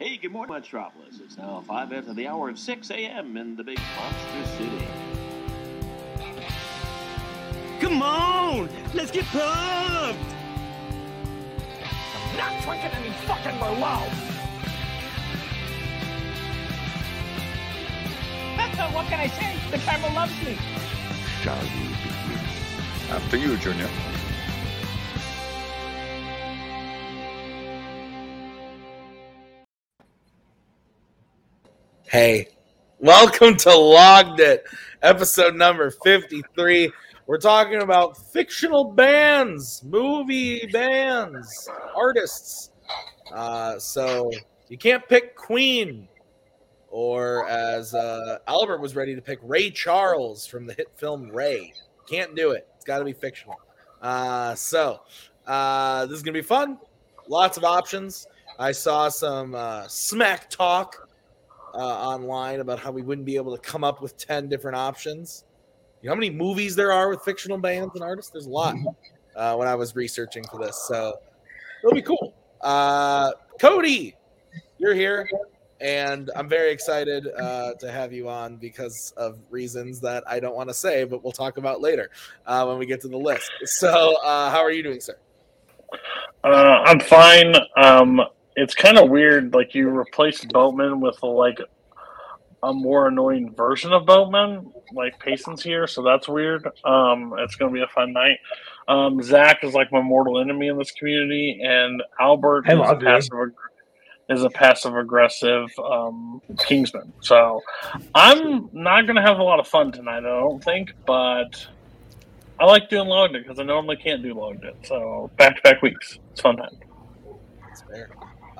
Hey, good morning, Metropolis. It's now 5 after the hour of 6 a.m. in the big monster city. Come on! Let's get pumped! I'm Not drinking any fucking Merlot! what can I say? The camera loves me. Shall we begin? After you, Junior. Hey, welcome to Logged It, episode number 53. We're talking about fictional bands, movie bands, artists. Uh, so you can't pick Queen, or as uh, Albert was ready to pick Ray Charles from the hit film Ray. Can't do it. It's got to be fictional. Uh, so uh, this is gonna be fun. Lots of options. I saw some uh, smack talk uh, online about how we wouldn't be able to come up with 10 different options. You know how many movies there are with fictional bands and artists? There's a lot uh, when I was researching for this. So it'll be cool. Uh, Cody, you're here. And I'm very excited uh, to have you on because of reasons that I don't want to say, but we'll talk about later uh, when we get to the list. So, uh, how are you doing, sir? Uh, I'm fine. Um, it's kind of weird. Like you replaced Boatman with like a more annoying version of Boatman. Like Payson's here, so that's weird. Um, it's gonna be a fun night. Um, Zach is like my mortal enemy in this community, and Albert is, a passive, is a passive aggressive um, Kingsman. So I'm not gonna have a lot of fun tonight. I don't think, but. I like doing logged it because I normally can't do logged it. So back to back weeks. It's fun time. That's fair.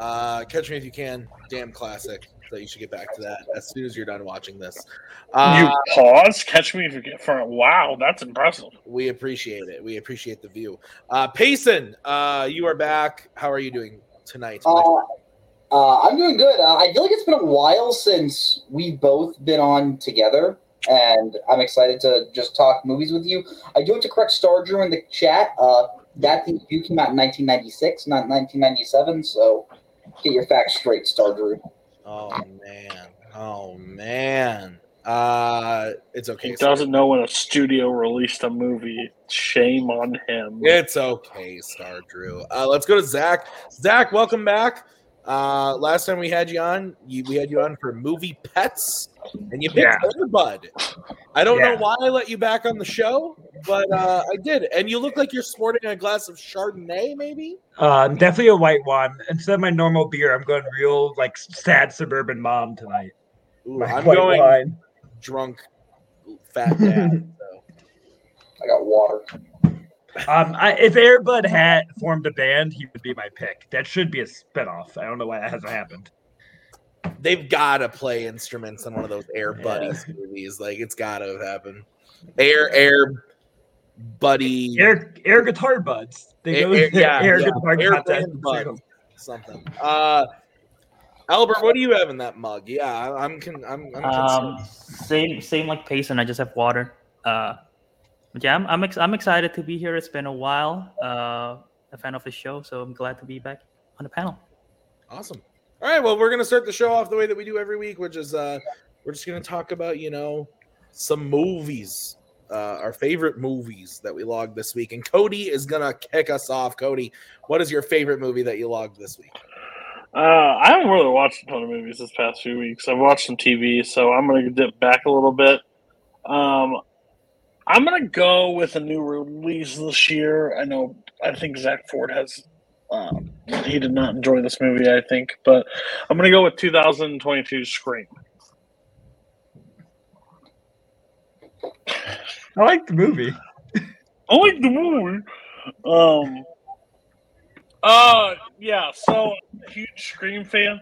Uh, Catch Me If You Can, damn classic. So you should get back to that as soon as you're done watching this. Uh, you pause, catch me if you get for a wow, that's impressive. we appreciate it. We appreciate the view. Uh, Payson, uh, you are back. How are you doing tonight? Uh, uh, I'm doing good. Uh, I feel like it's been a while since we've both been on together, and I'm excited to just talk movies with you. I do have to correct Star Drew in the chat. Uh, that you came out in 1996, not 1997. So get your facts straight, Star Drew. oh man. Oh man. Uh, it's okay. He sir. doesn't know when a studio released a movie. Shame on him. It's okay, Star Drew. Uh, let's go to Zach. Zach, welcome back. Uh, last time we had you on, you, we had you on for movie pets, and you picked Yeah. Airbud. I don't know why I let you back on the show, but uh, I did. And you look like you're sporting a glass of Chardonnay, maybe. Uh, definitely a white one. Instead of my normal beer, I'm going real like sad suburban mom tonight. Ooh, I'm going wine. drunk, fat dad. so. I got water. Um, I, if Airbud had formed a band, he would be my pick. That should be a spinoff. I don't know why that hasn't happened. They've got to play instruments in one of those Air Buddies movies. Like it's got to have happened. Air, Air, Buddy. Air air guitar buds. They Air- go air- yeah, air yeah. guitar Air contest. band bud. something. Uh, Albert, what do you have in that mug? Yeah, I- I'm con- I'm, I'm Um, concerned. same same like Payson. I just have water. Uh, but yeah, I'm I'm, ex- I'm excited to be here. It's been a while. Uh, a fan of the show, so I'm glad to be back on the panel. Awesome. All right, well, we're gonna start the show off the way that we do every week, which is uh, we're just gonna talk about you know some movies, uh, our favorite movies that we logged this week, and Cody is gonna kick us off. Cody, what is your favorite movie that you logged this week? Uh, I haven't really watched a ton of movies this past few weeks. I've watched some TV, so I'm gonna dip back a little bit. Um, I'm gonna go with a new release this year. I know. I think Zach Ford has. Um, he did not enjoy this movie, I think, but I'm gonna go with 2022 Scream. I like the movie. I like the movie. Um. Uh, yeah. So, huge Scream fan.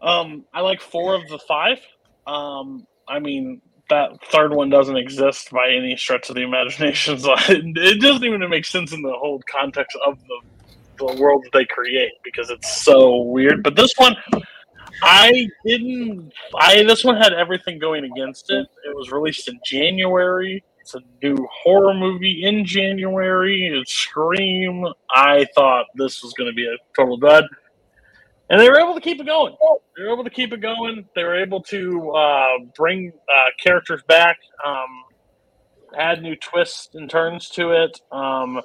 Um, I like four of the five. Um, I mean, that third one doesn't exist by any stretch of the imagination. So it, doesn't even make sense in the whole context of the the world that they create because it's so weird. But this one, I didn't. I this one had everything going against it. It was released in January. It's a new horror movie in January. It's Scream. I thought this was going to be a total dud. and they were able to keep it going. They were able to keep it going. They were able to uh, bring uh, characters back, um, add new twists and turns to it. Um,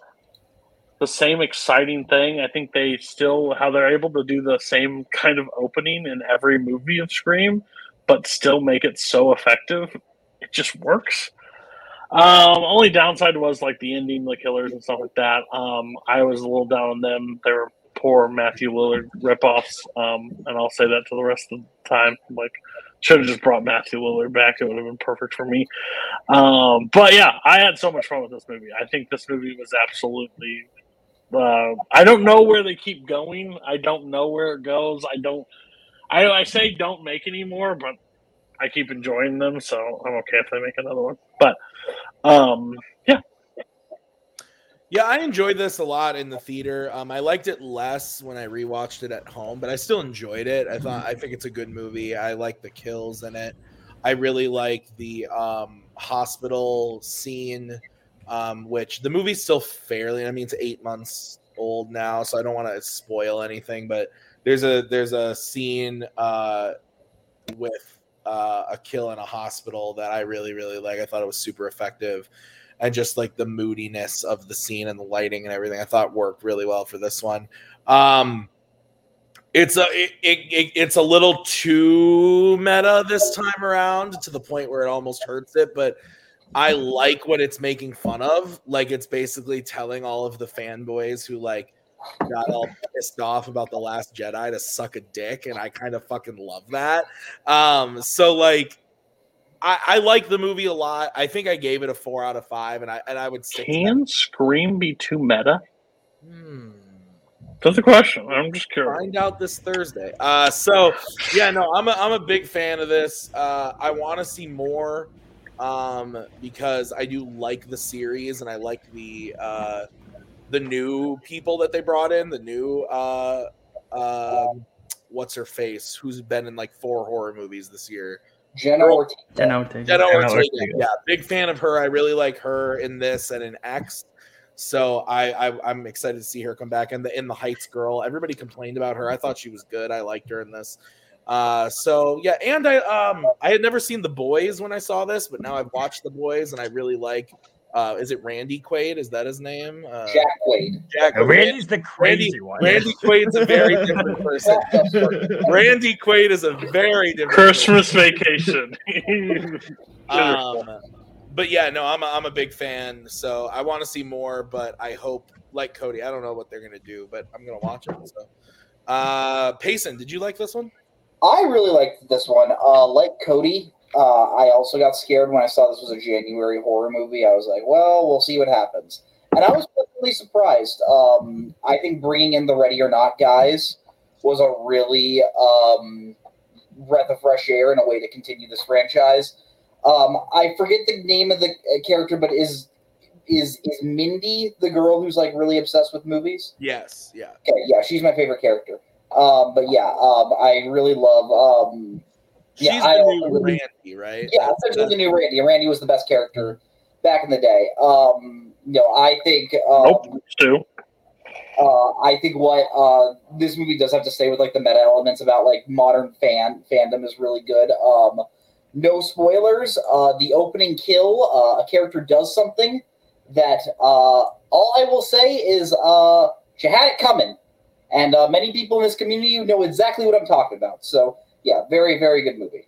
the same exciting thing. I think they still how they're able to do the same kind of opening in every movie of Scream, but still make it so effective. It just works. Um, only downside was like the ending, the killers and stuff like that. Um, I was a little down on them. They were poor Matthew Lillard ripoffs, um, and I'll say that to the rest of the time. Like, should have just brought Matthew Lillard back. It would have been perfect for me. Um, but yeah, I had so much fun with this movie. I think this movie was absolutely. Uh, I don't know where they keep going. I don't know where it goes. I don't. I, I say don't make any more, but I keep enjoying them, so I'm okay if they make another one. But um, yeah, Yeah, I enjoyed this a lot in the theater. Um, I liked it less when I rewatched it at home, but I still enjoyed it. I thought I think it's a good movie. I like the kills in it. I really like the um, hospital scene, um, which the movie's still fairly. I mean, it's eight months old now, so I don't want to spoil anything. But there's a there's a scene uh, with uh, a kill in a hospital that I really really like. I thought it was super effective. And just like the moodiness of the scene and the lighting and everything i thought worked really well for this one. Um it's a it, it, it- it's a little too meta this time around to the point where it almost hurts it but i like what it's making fun of. Like it's basically telling all of the fanboys who like got all pissed off about the last jedi to suck a dick and i kind of fucking love that um so like I, I like the movie a lot. I think I gave it a four out of five, and I and I would say can Scream be too meta? That's a question. I'm just curious. find out this Thursday. Uh, so yeah, no, I'm a, I'm a big fan of this. Uh, I want to see more um, because I do like the series and I like the uh, the new people that they brought in. The new uh, um what's her face, who's been in like four horror movies this year. Jenna Ortega. Jenna Ortega. Jenna Jenna Ortega. Ortega. Yeah, big fan of her. I really like her in this and in X. So I, I I'm excited to see her come back. And the In the Heights girl, everybody complained about her. I thought she was good. I liked her in this. Uh, so yeah, and I um I had never seen The Boys when I saw this, but now I've watched The Boys and I really like. Uh, is it Randy Quaid? Is that his name? Uh, Jack Quaid. Jack. Randy's the Randy, crazy one. Randy Quaid's a very different person. Randy Quaid is a very different Christmas vacation. um, but yeah, no, I'm a, I'm a big fan, so I want to see more. But I hope, like Cody, I don't know what they're gonna do, but I'm gonna watch it. So, uh, Payson, did you like this one? I really liked this one. Uh, like Cody, uh, I also got scared when I saw this was a January horror movie. I was like, well, we'll see what happens. And I was pleasantly surprised. Um, I think bringing in the Ready or Not guys was a really um, breath of fresh air and a way to continue this franchise. Um, I forget the name of the uh, character, but is is is Mindy the girl who's like really obsessed with movies? Yes, yeah. Okay, yeah, she's my favorite character. Um, but yeah, um, I really love. Um, She's yeah, I the new really- Randy, right? yeah, essentially the new Randy. Randy was the best character back in the day. Um, you know, I think. Um, nope, Stu. uh, I think what uh, this movie does have to say with like the meta elements about like modern fan fandom is really good. Um, no spoilers. Uh, the opening kill, uh, a character does something that uh, all I will say is uh, she had it coming, and uh, many people in this community know exactly what I'm talking about. So yeah, very very good movie.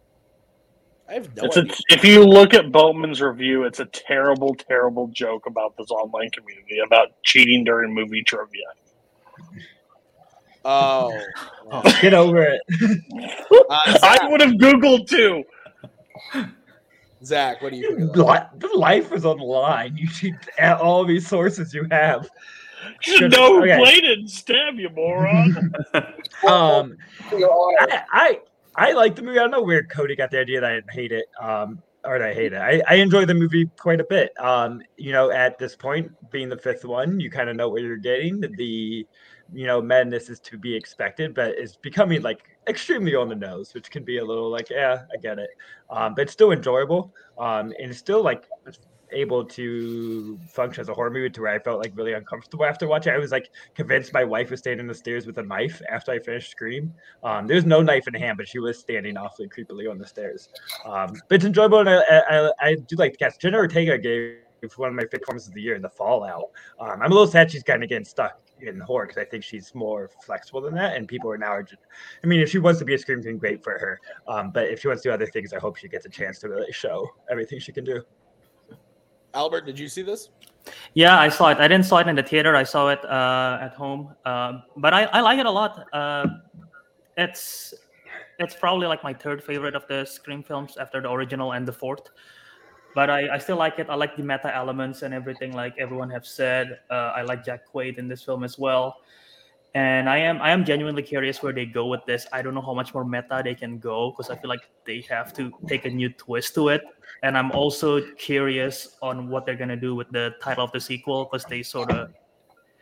I have no It's a, if you look at Boatman's review, it's a terrible, terrible joke about this online community about cheating during movie trivia. Oh, Get over it. uh, I would have Googled too. Zach, what do you think? Of that? Li- Life is on the line. You need at all these sources you have. You should know who Okay. played it and stab you, moron. Um, For your honor, I, I I like the movie. I don't know where Cody got the idea that I hate it. Um, or that I hate it. I, I enjoy the movie quite a bit. Um, you know, at this point, being the fifth one, you kind of know what you're getting. The you know madness is to be expected, but it's becoming like extremely on the nose, which can be a little like, yeah, I get it. Um, but it's still enjoyable. Um, and it's still like able to function as a horror movie to where I felt like really uncomfortable after watching. I was like convinced my wife was standing on the stairs with a knife after I finished Scream. Um, there's no knife in hand, but she was standing awfully creepily on the stairs. Um, but it's enjoyable, and I, I, I do like the cast. Jenna Ortega gave one of my favorite performances of the year in The Fallout. Um, I'm a little sad she's kind of getting stuck in horror because I think she's more flexible than that, and people are now. I mean, if she wants to be a scream queen, great for her. Um, but if she wants to do other things, I hope she gets a chance to really show everything she can do. Albert, did you see this? Yeah, I saw it. I didn't saw it in the theater. I saw it uh, at home. Um, but I, I like it a lot. Uh, it's it's probably like my third favorite of the Scream films after the original and the fourth. But I, I still like it. I like the meta elements and everything, like everyone have said. Uh, I like Jack Quaid in this film as well. And I am I am genuinely curious where they go with this. I don't know how much more meta they can go because I feel like they have to take a new twist to it. And I'm also curious on what they're gonna do with the title of the sequel because they sort of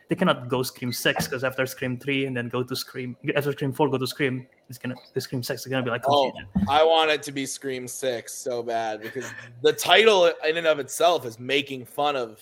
they cannot go Scream Six because after Scream Three and then go to Scream after Scream Four go to Scream it's gonna the Scream Six is gonna be like Oh, confusion. I want it to be Scream Six so bad because the title in and of itself is making fun of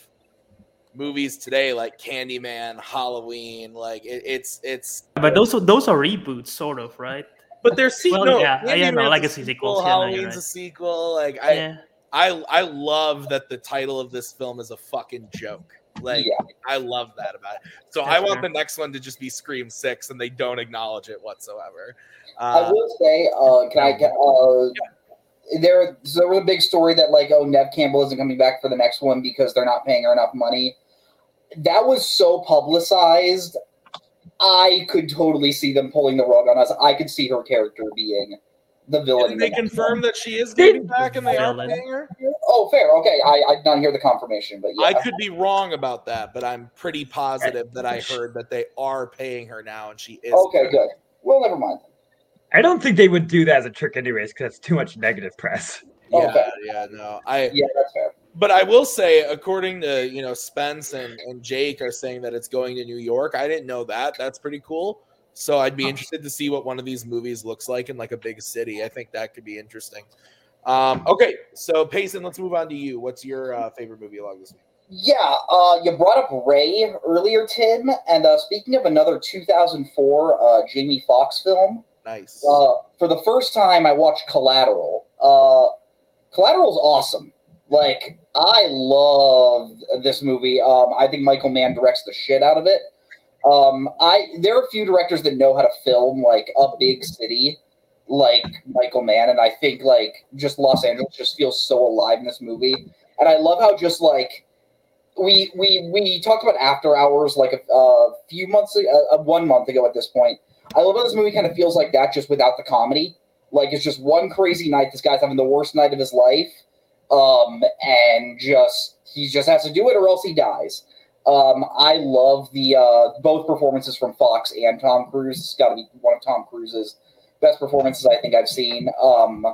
movies today like Candyman, Halloween. Like it, it's it's. But those are- those are reboots, sort of, right? But they're se- Well, no, yeah, yeah, no, legacy sequel, sequels. Yeah, no, Halloween's a sequel. Like I, Yeah. I, I love that the title of this film is a fucking joke. Like Yeah. I love that about it. So I want the next one to just be Scream Six, and they don't acknowledge it whatsoever. I Uh, will say, uh, can I get uh, there? So there was a big story that like, oh, Nev Campbell isn't coming back for the next one because they're not paying her enough money. That was so publicized. I could totally see them pulling the rug on us. I could see her character being the villain. did the they next confirm that she is getting back and they are paying her? Oh, fair. Okay, I, I did not hear the confirmation, but yeah. I could be wrong about that, but I'm pretty positive that I heard that they are paying her now, and she is. Okay, good. Well, never mind. I don't think they would do that as a trick, anyways, because it's too much negative press. Oh, Yeah, Okay. yeah, no, I. Yeah, that's fair. But I will say, according to you know Spence and, and Jake are saying that it's going to New York. I didn't know that. That's pretty cool. So I'd be interested to see what one of these movies looks like in like a big city. I think that could be interesting. Um, okay, so Payson, let's move on to you. What's your uh, favorite movie along this week? Yeah, uh, you brought up Ray earlier, Tim, and uh, speaking of another 2004 uh, Jamie Foxx film, Nice. uh, for the first time I watched Collateral. Uh, Collateral's awesome. Like, I love this movie. Um, I think Michael Mann directs the shit out of it. Um, I there are a few directors that know how to film like a big city, like Michael Mann, and I think like just Los Angeles just feels so alive in this movie. And I love how just like we we we talked about After Hours like a, a few months ago, uh, one month ago at this point. I love how this movie kind of feels like that, just without the comedy. Like it's just one crazy night. This guy's having the worst night of his life, um, and just he just has to do it or else he dies. Um, I love the uh, both performances from Foxx and Tom Cruise. It's got to be one of Tom Cruise's best performances I think I've seen. Um,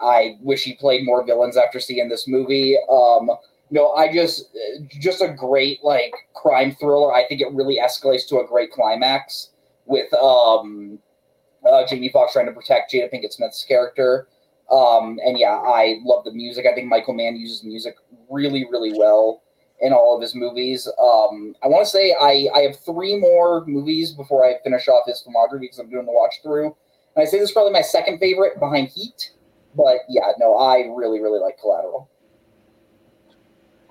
I wish he played more villains after seeing this movie. Um, no, I just just a great like crime thriller. I think it really escalates to a great climax with um, uh, Jamie Foxx trying to protect Jada Pinkett Smith's character. Um, and yeah, I love the music. I think Michael Mann uses music really, really well in all of his movies. Um, I want to say I, I have three more movies before I finish off his filmography because I'm doing the watch through. And I say this is probably my second favorite behind Heat. But yeah, no, I really, really like Collateral.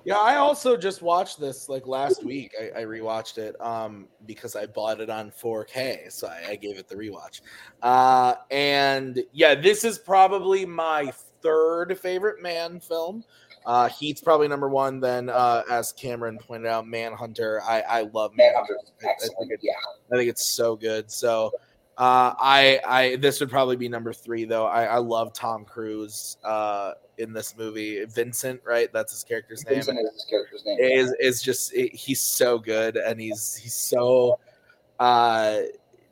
Yeah, I also just watched this like last week. I, I rewatched it um, because I bought it on 4K, so I, I gave it the rewatch. Uh, and yeah, this is probably my third favorite Mann film. Uh, Heat's probably number one. Then, uh, as Cameron pointed out, Manhunter. I I love Manhunter. I, I think it, Yeah. I think it's so good. So, uh, I I this would probably be number three though. I, I love Tom Cruise uh, in this movie. Vincent, right? That's his character's name Vincent is his character's name. is is just it- he's so good and he's he's so uh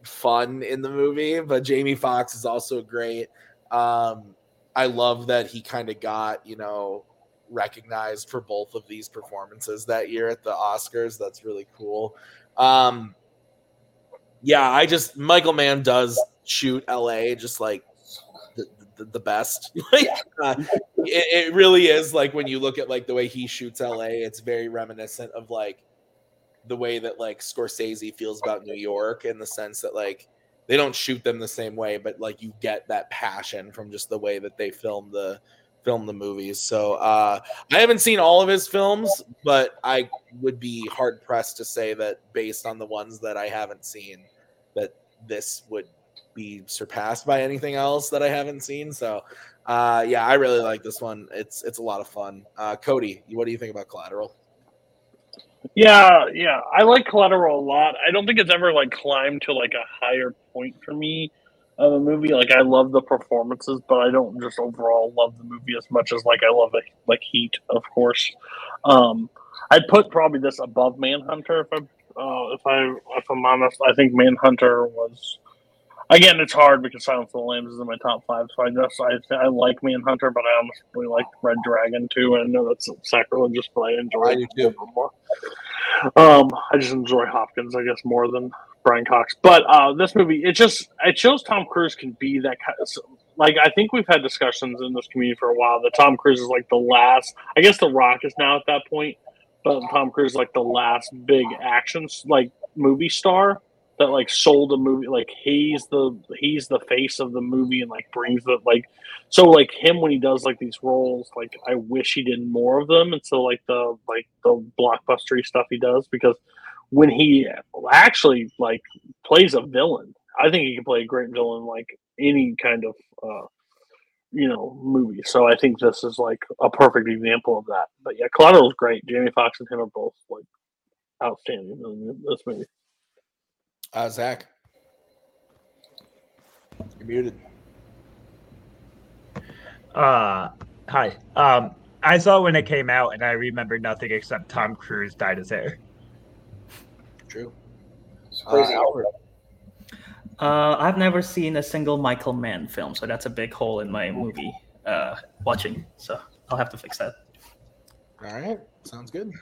fun in the movie but jamie Foxx is also great um i love that he kind of got you know recognized for both of these performances that year at the oscars. That's really cool. Um yeah i just michael mann does shoot la just like the, the, the best. Like uh, it, it really is like when you look at like the way he shoots LA, it's very reminiscent of like the way that like Scorsese feels about New York in the sense that like they don't shoot them the same way, but like you get that passion from just the way that they film the film the movies. So uh I haven't seen all of his films, but I would be hard pressed to say that based on the ones that I haven't seen that this would be surpassed by anything else that I haven't seen. So uh yeah, I really like this one. It's it's a lot of fun. Uh Cody, what do you think about Collateral? Yeah, yeah, I like Collateral a lot. I don't think it's ever like climbed to like a higher point for me of a movie. Like I love the performances, but I don't just overall love the movie as much as like I love it, like Heat, of course. Um, I'd put probably this above Manhunter if I uh, if I if I'm honest. I think Manhunter was again. It's hard because Silence of the Lambs is in my top five, so I guess I I like Manhunter, but I honestly like Red Dragon too. And I know that's sacrilegious, but I enjoy I it too. more. Um, I just enjoy Hopkins, I guess, more than Brian Cox. But uh, this movie, it just it shows Tom Cruise can be that kind of like I think we've had discussions in this community for a while that Tom Cruise is like the last. I guess The Rock is now at that point, but Tom Cruise is like the last big action like movie star that like sold a movie. Like he's the he's the face of the movie and like brings the like. So like him when he does like these roles, like I wish he did more of them. And so like the like the blockbustery stuff he does because when he actually like plays a villain, I think he can play a great villain like any kind of uh you know movie. So I think this is like a perfect example of that. But yeah, Collateral's great. Jamie Foxx and him are both like outstanding in this movie. Uh Zach. You're muted. Uh, hi. Um, I saw it when it came out, and I remember nothing except Tom Cruise dyed his hair. True. It's crazy. Uh, Albert. Uh, I've never seen a single Michael Mann film, so that's a big hole in my movie uh, watching. So I'll have to fix that. All right, sounds good.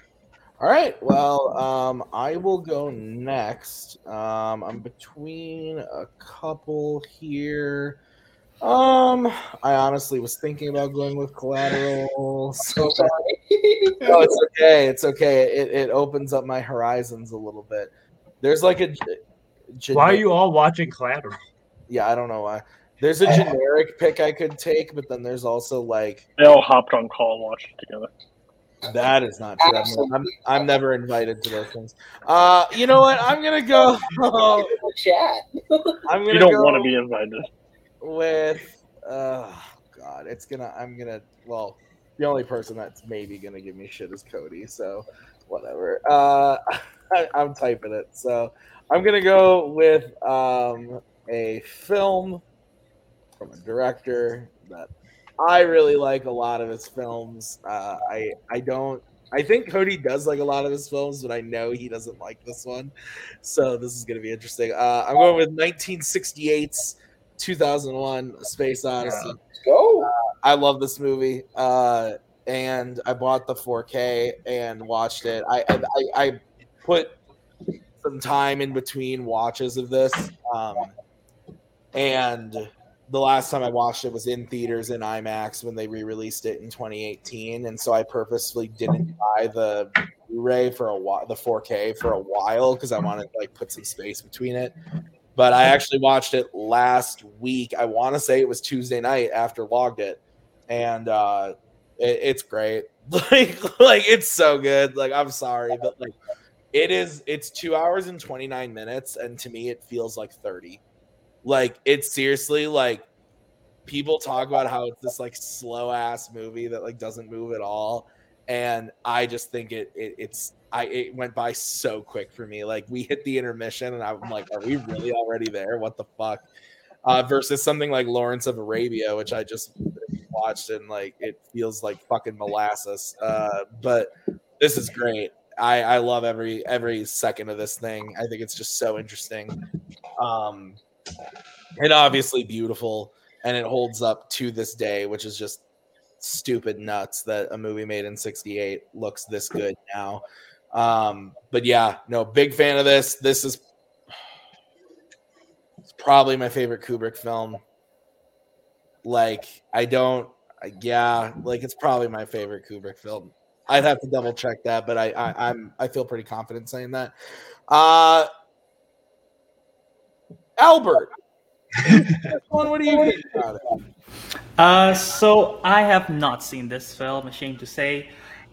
All right, well, um, I will go next. Um, I'm between a couple here. Um, I honestly was thinking about going with Collateral. So sorry. no, it's okay. It's okay. It, it opens up my horizons a little bit. There's like a. ge- Why are you all watching Collateral? Yeah, I don't know why. There's a generic pick I could take, but then there's also like They all hopped on call and watched it together. That is not true. I'm, I'm, I'm never invited to those things. Uh, you know what? I'm gonna go. Chat. I'm gonna You don't go want to be invited. with. Uh, God, it's gonna. I'm gonna. Well, the only person that's maybe gonna give me shit is Cody. So, whatever. Uh, I, I'm typing it. So, I'm gonna go with um a film from a director that I really like a lot of his films. Uh, I I don't. I think Cody does like a lot of his films, but I know he doesn't like this one. So this is going to be interesting. Uh, I'm going with 1968's 2001: Space Odyssey. Let's go. I love this movie, uh, and I bought the 4K and watched it. I I, I put some time in between watches of this, um, and the last time I watched it was in theaters in IMAX when they re-released it in 2018, and so I purposely didn't buy the Blu-ray for a while, the 4K for a while because I wanted to like put some space between it. But I actually watched it last week. I want to say it was Tuesday night after logged it, and uh, it, it's great. Like, like it's so good. Like, I'm sorry, but like, it is. It's two hours and 29 minutes, and to me, it feels like 30. Like, it's seriously like people talk about how it's this like slow ass movie that like doesn't move at all, and I just think it, it it's I it went by so quick for me. Like we hit the intermission, and I'm like, are we really already there? What the fuck? Uh, versus something like Lawrence of Arabia, which I just watched, and like it feels like fucking molasses. Uh, but this is great. I I love every every second of this thing. I think it's just so interesting. Um, and obviously beautiful, and it holds up to this day, which is just stupid nuts that a movie made in 68 looks this good now. Um, but yeah, no, big fan of this. This is it's probably my favorite Kubrick film. Like, I don't yeah, like it's probably my favorite Kubrick film. I'd have to double check that, but I, I I'm I feel pretty confident saying that. Uh Albert, one, what do you think about it? Uh, so I have not seen this film, ashamed to say,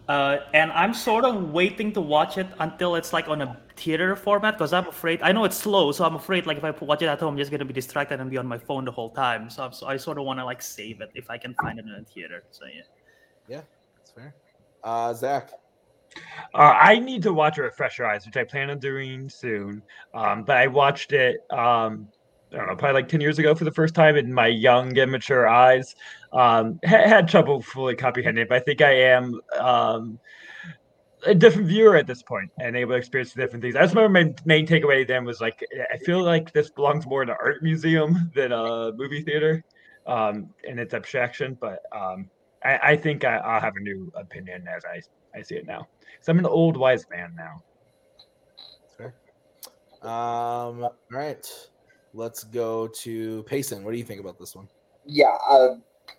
uh, and I'm sort of waiting to watch it until it's like on a theater format because I'm afraid I know it's slow, so I'm afraid like if I watch it at home, I'm just gonna be distracted and be on my phone the whole time. So, I'm, so I sort of want to like save it if I can find it in a theater. So yeah. Yeah, that's fair. Uh Zach. Uh, I need to watch Refresher Eyes, which I plan on doing soon. Um, but I watched it, um, I don't know, probably like 10 years ago for the first time in my young, immature eyes. Um, ha- had trouble fully comprehending it, but I think I am um, a different viewer at this point and able to experience different things. I just remember my main takeaway then was like, I feel like this belongs more in an art museum than a movie theater um, in its abstraction. But um, I, I think I, I'll have a new opinion as I, I see it now. So I'm an old wise man now. Um all right. Let's go to Payson. What do you think about this one? yeah, uh,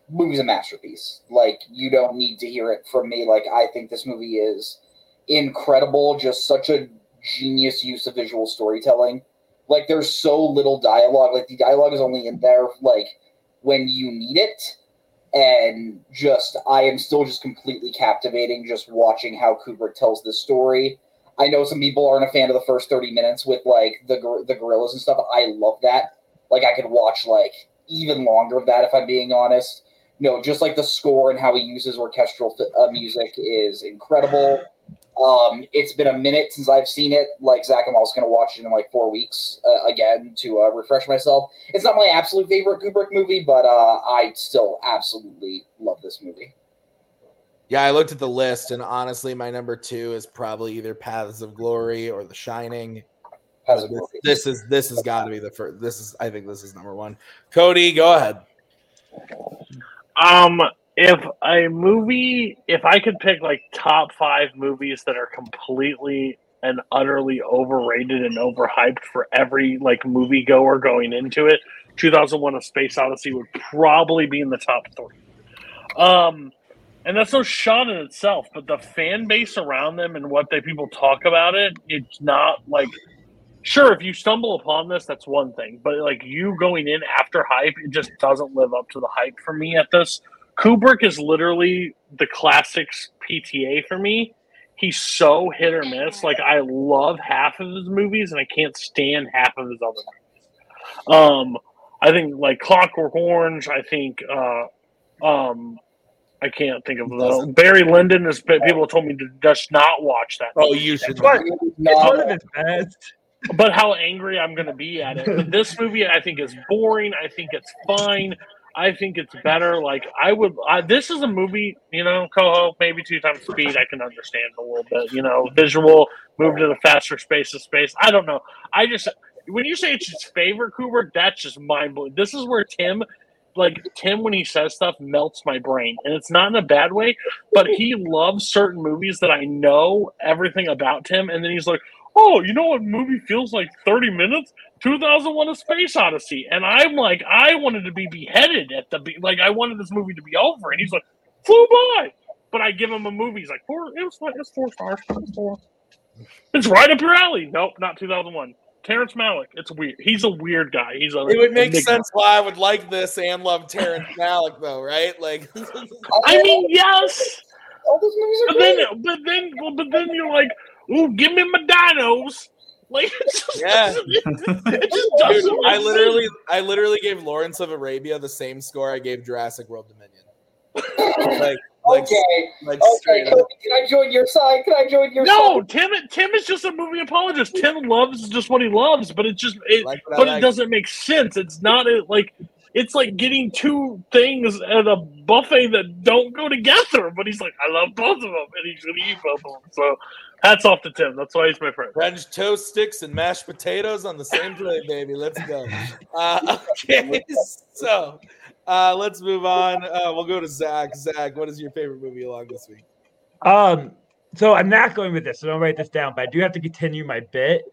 movie's a masterpiece. Like you don't need to hear it from me. Like I think this movie is incredible. Just such a genius use of visual storytelling. Like there's so little dialogue. Like the dialogue is only in there like when you need it. And just I am still just completely captivating just watching how Kubrick tells this story. I know some people aren't a fan of the first 30 minutes with like the the gorillas and stuff. I love that. Like I could watch like even longer of that if I'm being honest. You know, just like the score and how he uses orchestral uh, music is incredible. Um, it's been a minute since I've seen it. Like Zach, I'm also going to watch it in like four weeks uh, again to uh, refresh myself. It's not my absolute favorite Kubrick movie, but uh, I still absolutely love this movie. Yeah, I looked at the list, and honestly, my number two is probably either Paths of Glory or The Shining. Paths of This, Glory. this is this has got to be the first. This is I think this is number one. Cody, go ahead. Um, if a movie, if I could pick like top five movies that are completely and utterly overrated and overhyped for every like moviegoer going into it, 2001: A Space Odyssey would probably be in the top three. Um, and that's no shot in itself, but the fan base around them and what they people talk about it, it's not like sure if you stumble upon this that's one thing but like you going in after hype it just doesn't live up to the hype for me at this kubrick is literally the classics pta for me he's so hit or miss like i love half of his movies and i can't stand half of his other movies um i think like clockwork orange i think uh um I can't think of the Barry Lyndon is people told me to just not watch that. Oh, you should. It's one, it's one of his best. but how angry I'm going to be at it. But this movie, I think, is boring. I think it's fine. I think it's better. Like I would. I, this is a movie, you know, Coho maybe two times speed. I can understand a little bit. You know, visual move to the faster space of space. I don't know. I just when you say it's his favorite Kubrick, that's just mind blowing. This is where Tim. Like Tim, when he says stuff, melts my brain, and it's not in a bad way. But he loves certain movies that I know everything about Tim, and then he's like, oh, you know what movie feels like 30 minutes? 2001 A Space Odyssey. And I'm like, I wanted to be beheaded at the, be- like, I wanted this movie to be over. And he's like, flew by. But I give him a movie. He's like, four, it was like, it's four stars. It's four. It's right up your alley. Nope, not 2001. Terrence Malick. It's weird. He's a weird guy. He's a. It would make enigma. sense why I would like this and love Terrence Malick, though, right? Like, I mean, yes. all those movies are But great. then, but then, well, but then you're like, ooh, give me my dinos. Like, it just Yeah. it just doesn't I make literally, sense. I literally gave Lawrence of Arabia the same score I gave Jurassic World Dominion. Like, like, okay, like okay. straight Can I join your side? Can I join your No, side? Tim. Tim is just a movie apologist. Tim loves just what he loves, but it just it, Like what I but like. it doesn't make sense. It's not a, like it's like getting two things at a buffet that don't go together. But he's like, I love both of them, and he's gonna eat both of them. So hats off to Tim. That's why he's my friend. French toast sticks and mashed potatoes on the same plate, baby. Let's go. Uh, okay, so uh, let's move on. Uh, we'll go to Zach. Zach, what is your favorite movie along this week? Um, so I'm not going with this, so don't write this down, but I do have to continue my bit.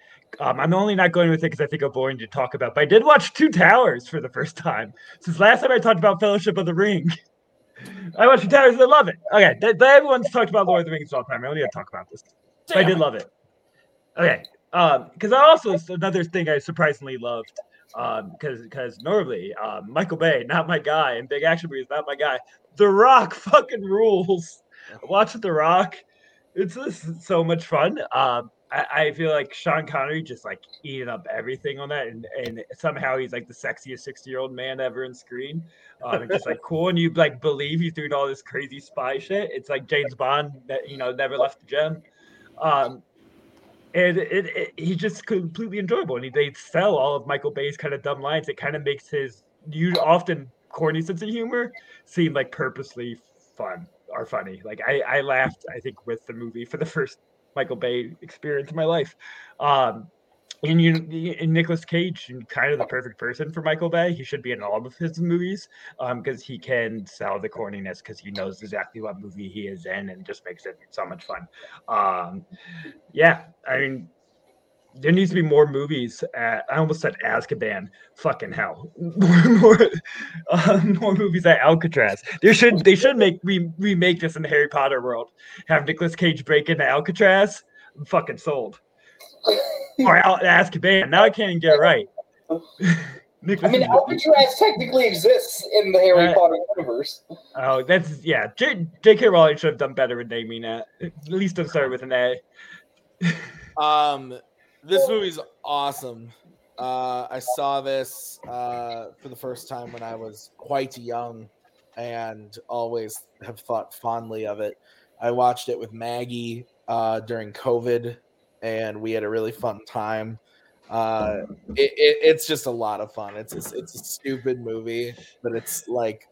Um, I'm only not going with it because I think I'm boring to talk about. But I did watch Two Towers for the first time since last time I talked about Fellowship of the Ring. I watched Two Towers. And I love it. Okay, th- th- everyone's talked about Lord of the Rings all the time. I only got to talk about this. But I did love it. Okay, um, because I also another thing I surprisingly loved, um, because because normally, um, Michael Bay, not my guy, and big action movies, not my guy. The Rock fucking rules. Watch The Rock. It's just so much fun. Um, I, I feel like Sean Connery just like eating up everything on that, and and somehow he's like the sexiest sixty year old man ever in screen. Um, it's just like cool, and you like believe he's doing all this crazy spy shit. It's like James Bond that you know never left the gem. Um, and it, it, he's just completely enjoyable, and he, they sell all of Michael Bay's kind of dumb lines. It kind of makes his you often corny sense of humor seem like purposely fun or funny. Like I, I laughed, I think, with the movie for the first Michael Bay experience in my life. Um, and you, and Nicolas Cage, kind of the perfect person for Michael Bay. He should be in all of his movies because um, he can sell the corniness because he knows exactly what movie he is in and just makes it so much fun. Um, yeah, I mean, there needs to be more movies. At, I almost said Azkaban. Fucking hell, more more, uh, more movies at Alcatraz. There should they should make re- remake this in the Harry Potter world. Have Nicolas Cage break into Alcatraz. I'm fucking sold. Or Al- Azkaban. Now I can't even get it right. I mean, Alcatraz technically exists in the Harry Uh, Potter universe. Oh, that's yeah. J- J.K. Rowling should have done better with naming that. At least it started with an A. Um, this movie's awesome. Uh, I saw this uh, for the first time when I was quite young, and always have thought fondly of it. I watched it with Maggie uh, during COVID, and we had a really fun time. Uh, it, it, it's just a lot of fun. It's it's, it's a stupid movie, but it's like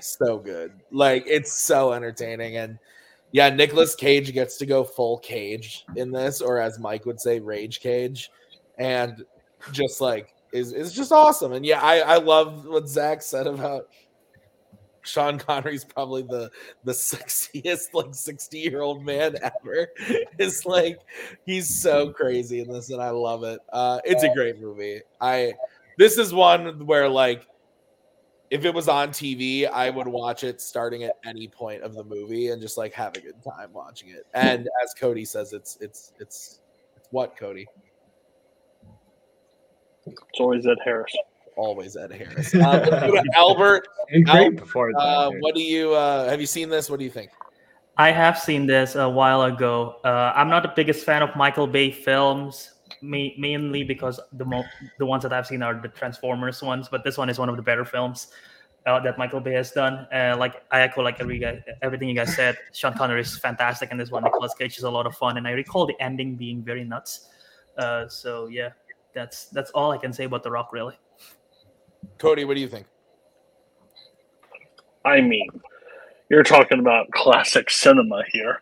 so good. Like it's so entertaining and yeah, Nicolas Cage gets to go full cage in this, or as Mike would say, rage cage, and just like is is just awesome. And yeah, I I love what Zach said about Sean Connery's probably the the sexiest like 60 year old man ever. It's like he's so crazy in this, and I love it. Uh, it's a great movie. I this is one where like if it was on TV, I would watch it starting at any point of the movie and just like have a good time watching it. And as Cody says, it's it's it's it's what Cody It's always Ed Harris. Always Ed Harris. Uh, let's go to Albert. Albert, before that, uh, what do you uh, have you seen this? What do you think? I have seen this a while ago. Uh, I'm not the biggest fan of Michael Bay films, ma- mainly because the mo- the ones that I've seen are the Transformers ones. But this one is one of the better films uh, that Michael Bay has done. Uh, like I echo like every guy, everything you guys said. Sean Connery is fantastic in this one. Nicolas Cage is a lot of fun, and I recall the ending being very nuts. Uh, so yeah, that's that's all I can say about The Rock, really. Cody, what do you think? I mean, you're talking about classic cinema here.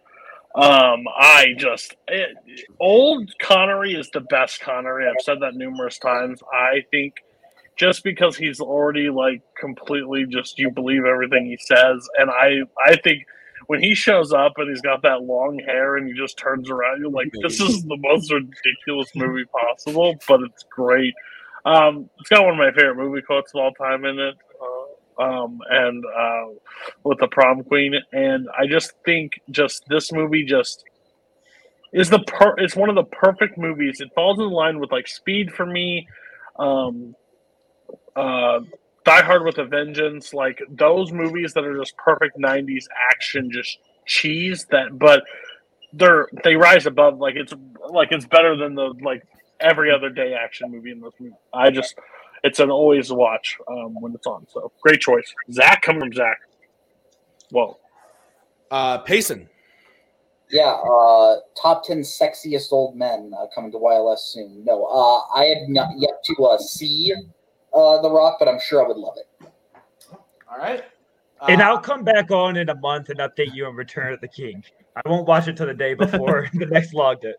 Um, I just it, old Connery is the best Connery. I've said that numerous times. I think just because he's already like completely just you believe everything he says, and I I think when he shows up and he's got that long hair and he just turns around, you're like, this is the most ridiculous movie possible, but it's great. Um, it's got one of my favorite movie quotes of all time in it. Uh, um, and uh, with the prom queen, and I just think just this movie just is the per. It's one of the perfect movies. It falls in line with like Speed for me, um, uh, Die Hard with a Vengeance, like those movies that are just perfect '90s action, just cheese. That, but they're they rise above. Like it's like it's better than the like every other day action movie in this movie. I just it's an always watch um, when it's on. So great choice, Zach. Come from Zach. Whoa. Uh, Payson. Yeah, uh, top 10 sexiest old men uh, coming to YLS soon. No, uh, I have not yet to uh, see uh, The Rock, but I'm sure I would love it. All right. and Uh, I'll come back on in a month and update you on Return of the King. I won't watch it till the day before the next logged it.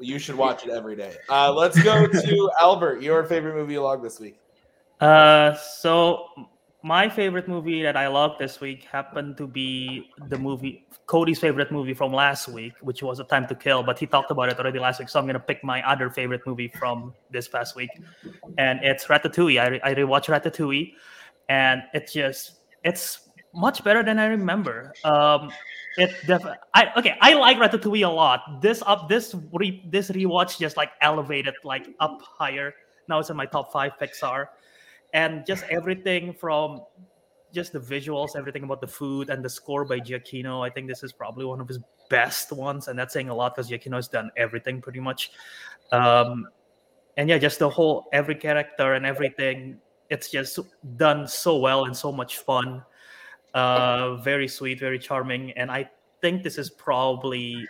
You should watch it every day. Uh, let's go to Albert. Your favorite movie log this week? Uh, so my favorite movie that I loved this week happened to be the movie Cody's favorite movie from last week, which was A Time to Kill. But he talked about it already last week, so I'm gonna pick my other favorite movie from this past week, and it's Ratatouille. I re- I rewatched Ratatouille, and it's just it's much better than I remember. Um, it def- I okay. I like Ratatouille a lot. This up this re- this rewatch just like elevated like up higher. Now it's in my top five Pixar, and just everything from just the visuals, everything about the food and the score by Giacchino. I think this is probably one of his best ones, and that's saying a lot because Giacchino has done everything pretty much. Um, and yeah, just the whole every character and everything. It's just done so well and so much fun. Uh, very sweet, very charming, and I think this is probably,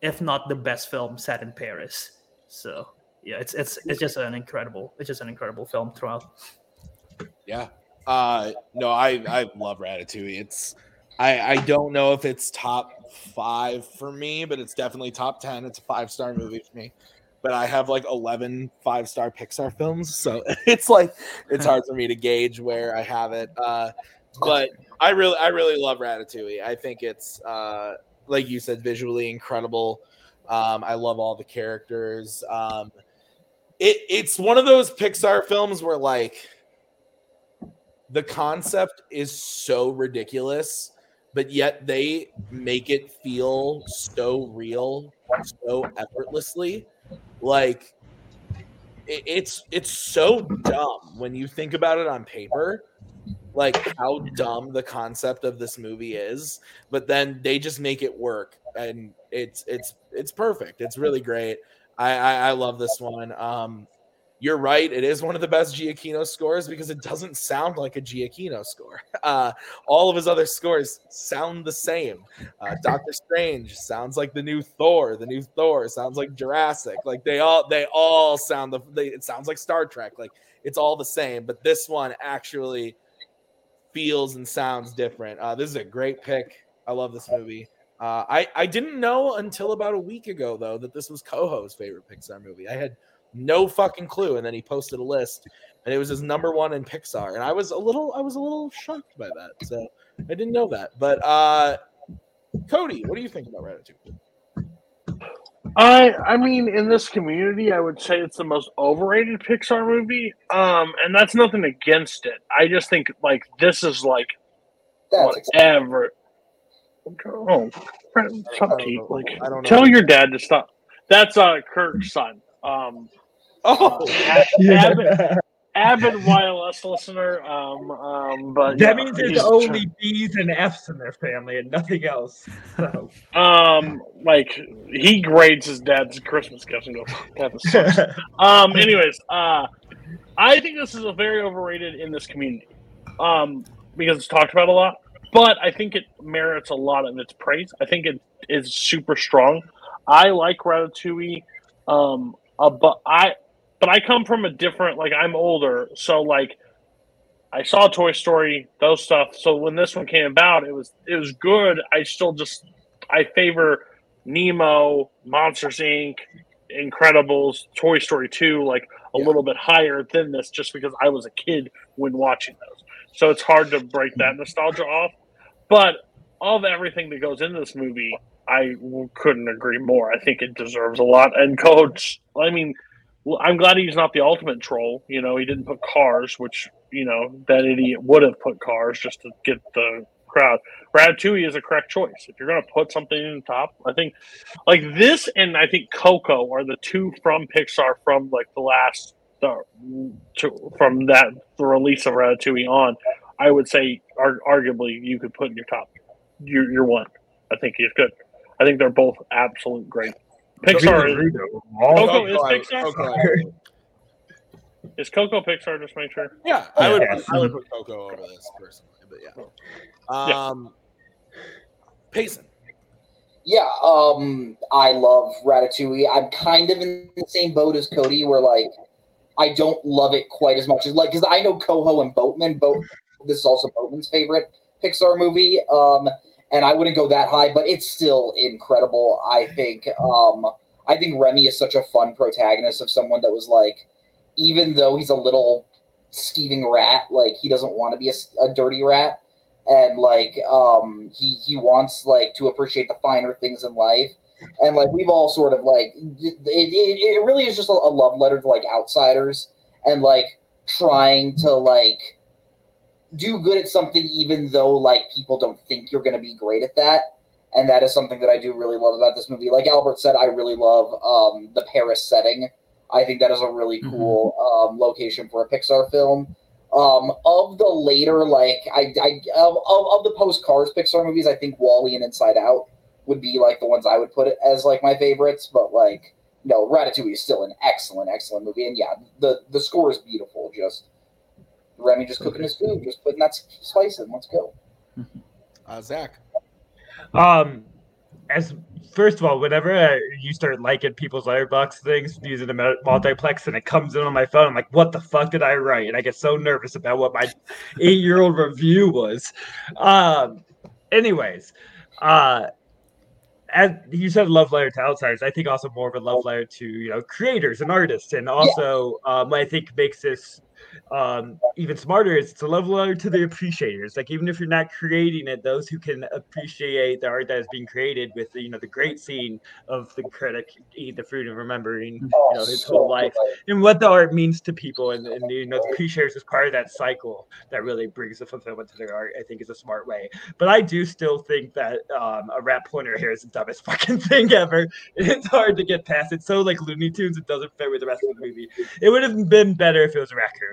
if not the best film set in Paris. So yeah, it's it's it's just an incredible, it's just an incredible film throughout. Yeah. Uh no, I I love Ratatouille. It's I I don't know if it's top 5 for me, but it's definitely top 10. It's a 5-star movie for me. But I have like 11 5-star Pixar films, so it's like it's hard for me to gauge where I have it. Uh but I really I really love Ratatouille. I think it's uh like you said visually incredible. Um I love all the characters. Um it it's one of those Pixar films where like the concept is so ridiculous, but yet they make it feel so real, so effortlessly. Like it, it's it's so dumb when you think about it on paper, like how dumb the concept of this movie is, but then they just make it work and it's it's it's perfect. It's really great. I I, I love this one. Um you're right. It is one of the best Giacchino scores because it doesn't sound like a Giacchino score. Uh, all of his other scores sound the same. Uh, Doctor Strange sounds like the new Thor. The new Thor sounds like Jurassic. Like they all they all sound the. They, it sounds like Star Trek. Like it's all the same. But this one actually feels and sounds different. Uh, this is a great pick. I love this movie. Uh, I I didn't know until about a week ago though that this was Coho's favorite Pixar movie. I had no fucking clue and then he posted a list and it was his number one in pixar and i was a little i was a little shocked by that so i didn't know that but uh cody what do you think about ratatouille I I mean, in this community, I would say it's the most overrated Pixar movie. Um, and that's nothing against it. I just think like this is like That's whatever. Oh, stop, Pete. Like, I don't know. tell your dad to stop. That's uh Kirk's son. Um, oh a- avid, avid YLS listener. Um, um, but That yeah, means there's only B's and F's in their family and nothing else. So. Um, like he grades his dad's Christmas gifts and goes, "That sucks." um, anyways, uh, I think this is a very overrated in this community, um, because it's talked about a lot. But I think it merits a lot of its praise. I think it is super strong. I like Ratatouille, um, uh, but I, but I come from a different. Like I'm older, so like I saw Toy Story, those stuff. So when this one came about, it was it was good. I still just I favor Nemo, Monsters Inc., Incredibles, Toy Story 2, like a little bit higher than this just because I was a kid when watching those. So it's hard to break that nostalgia off. But of everything that goes into this movie, I couldn't agree more. I think it deserves a lot. And Coach, I mean, well, I'm glad he's not the ultimate troll. You know, he didn't put cars, which, you know, that idiot would have put cars just to get the crowd. Ratatouille is a correct choice. If you're going to put something in the top, I think like this and I think Coco are the two from Pixar from like the last to, from that the release of Ratatouille on. I would say ar- arguably you could put in your top your your one. I think he's good. I think they're both absolute great. Pixar is Coco is Pixar. Coco. Is Coco Pixar? Just make sure. yeah i would Yeah. i would put coco over this personally but yeah um Payson. Yeah, um, I love Ratatouille. I'm kind of in the same boat as Cody, where like I don't love it quite as much as like because I know Coho and Boatman. Boat. This is also Boatman's favorite Pixar movie. Um, and I wouldn't go that high, but it's still incredible. I think. Um, I think Remy is such a fun protagonist of someone that was like, even though he's a little skeeving rat, like he doesn't want to be a dirty rat and like um he he wants like to appreciate the finer things in life and like we've all sort of like it, it, it really is just a, a love letter to like outsiders and like trying to like do good at something even though like people don't think you're going to be great at that. And that is something that i do really love about this movie. Like albert said i really love um, the paris setting. I think that is a really Mm-hmm. cool um, location for a pixar film. Um, of the later like i, I of, of, of the post cars pixar movies i think WALL-E and inside out would be like the ones i would put it as like my favorites. But like no ratatouille is still an excellent excellent movie. And yeah the the score is beautiful just Remy just cooking his food, just putting that spice in. Let's go. Uh, Zach. Um, as first of all, whenever uh, you start liking people's Letterboxd things using the multiplex and it comes in on my phone, I'm like, what the fuck did I write? And I get so nervous about what my eight year old review was. Um, anyways, uh, as you said, love letter to outsiders. I think also more of a love letter to you know creators and artists, and also um, I think makes this um, even smarter is it's a love letter to the appreciators. Like even if you're not creating it, those who can appreciate the art that is being created with you know the great scene of the critic eat the fruit and remembering you know his whole life and what the art means to people, and, and you know the appreciators is part of that cycle that really brings the fulfillment to their art. I think is a smart way, but I do still think that um, a rat pointer here is the dumbest fucking thing ever. It's hard to get past. It's so like Looney Tunes. It doesn't fit with the rest of the movie. It would have been better if it was a raccoon.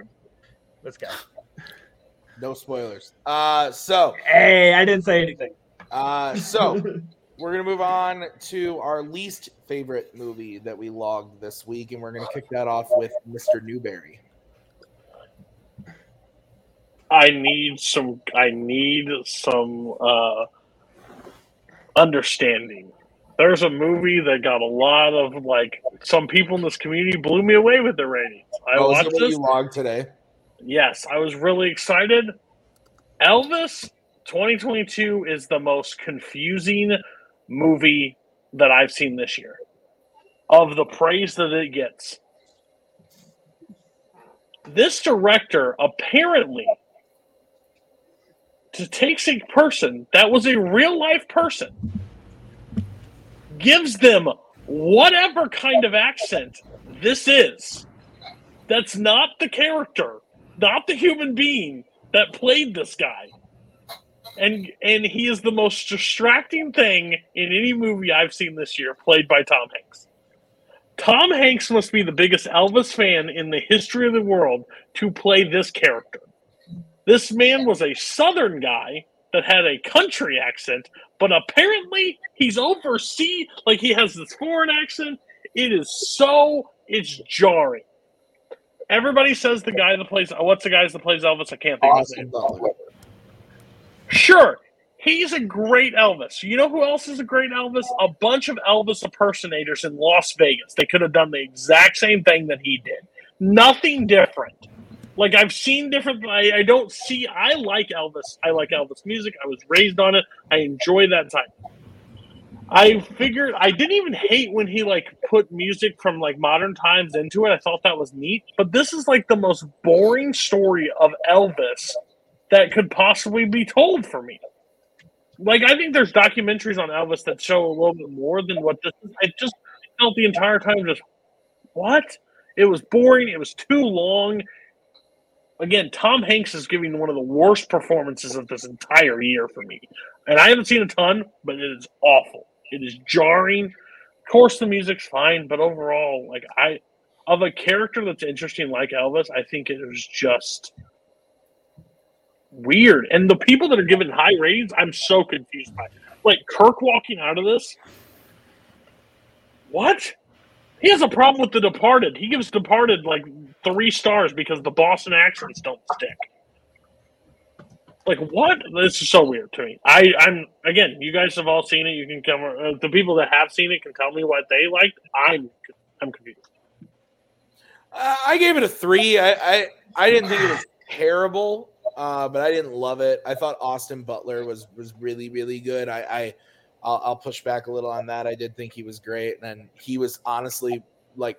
Let's go. No spoilers. Uh, so Hey, I didn't say anything. Uh, so we're gonna move on to our least favorite movie that we logged this week, and we're gonna kick that off with Mr. Newberry. I need some. I need some uh, understanding. There's a movie that got a lot of like. Some people in this community blew me away with their ratings. I Oh, is watched that this. you logged today? Yes, I was really excited. Elvis 2022 is the most confusing movie that I've seen this year. Of the praise that it gets. This director apparently to takes a person that was a real life person, gives them whatever kind of accent this is. That's not the character, not the human being that played this guy. And and he is the most distracting thing in any movie I've seen this year, played by Tom Hanks. Tom Hanks must be the biggest Elvis fan in the history of the world to play this character. This man was a southern guy that had a country accent, but apparently he's overseas, like he has this foreign accent. It is so it's jarring. Everybody says the guy that plays uh, what's the guy that plays Elvis? I can't think of his name. Sure, he's a great Elvis. You know who else is a great Elvis? A bunch of Elvis impersonators in Las Vegas. They could have done the exact same thing that he did. Nothing different. Like I've seen different. I, I don't see. I like Elvis. I like Elvis music. I was raised on it. I enjoy that time. I figured I didn't even hate when he like put music from like modern times into it. I thought that was neat. But this is like the most boring story of Elvis that could possibly be told for me. Like I think there's documentaries on Elvis that show a little bit more than what this is. I just felt the entire time just what? It was boring. It was too long. Again, Tom Hanks is giving one of the worst performances of this entire year for me. And I haven't seen a ton, but it is awful. It is jarring. Of course the music's fine, but overall, like I of a character that's interesting like Elvis, I think it was just weird. And the people that are given high ratings, I'm so confused by. Like Kirk walking out of this. What? He has a problem with The Departed. He gives Departed like three stars because the Boston accents don't stick. Like what? This is so weird to me. I, I'm again. You guys have all seen it. You can come. Uh, the people that have seen it can tell me what they liked. I'm, I'm confused. Uh, I gave it a three. I, I I didn't think it was terrible, uh, but I didn't love it. I thought Austin Butler was was really really good. I, I I'll, I'll push back a little on that. I did think he was great, and he was honestly like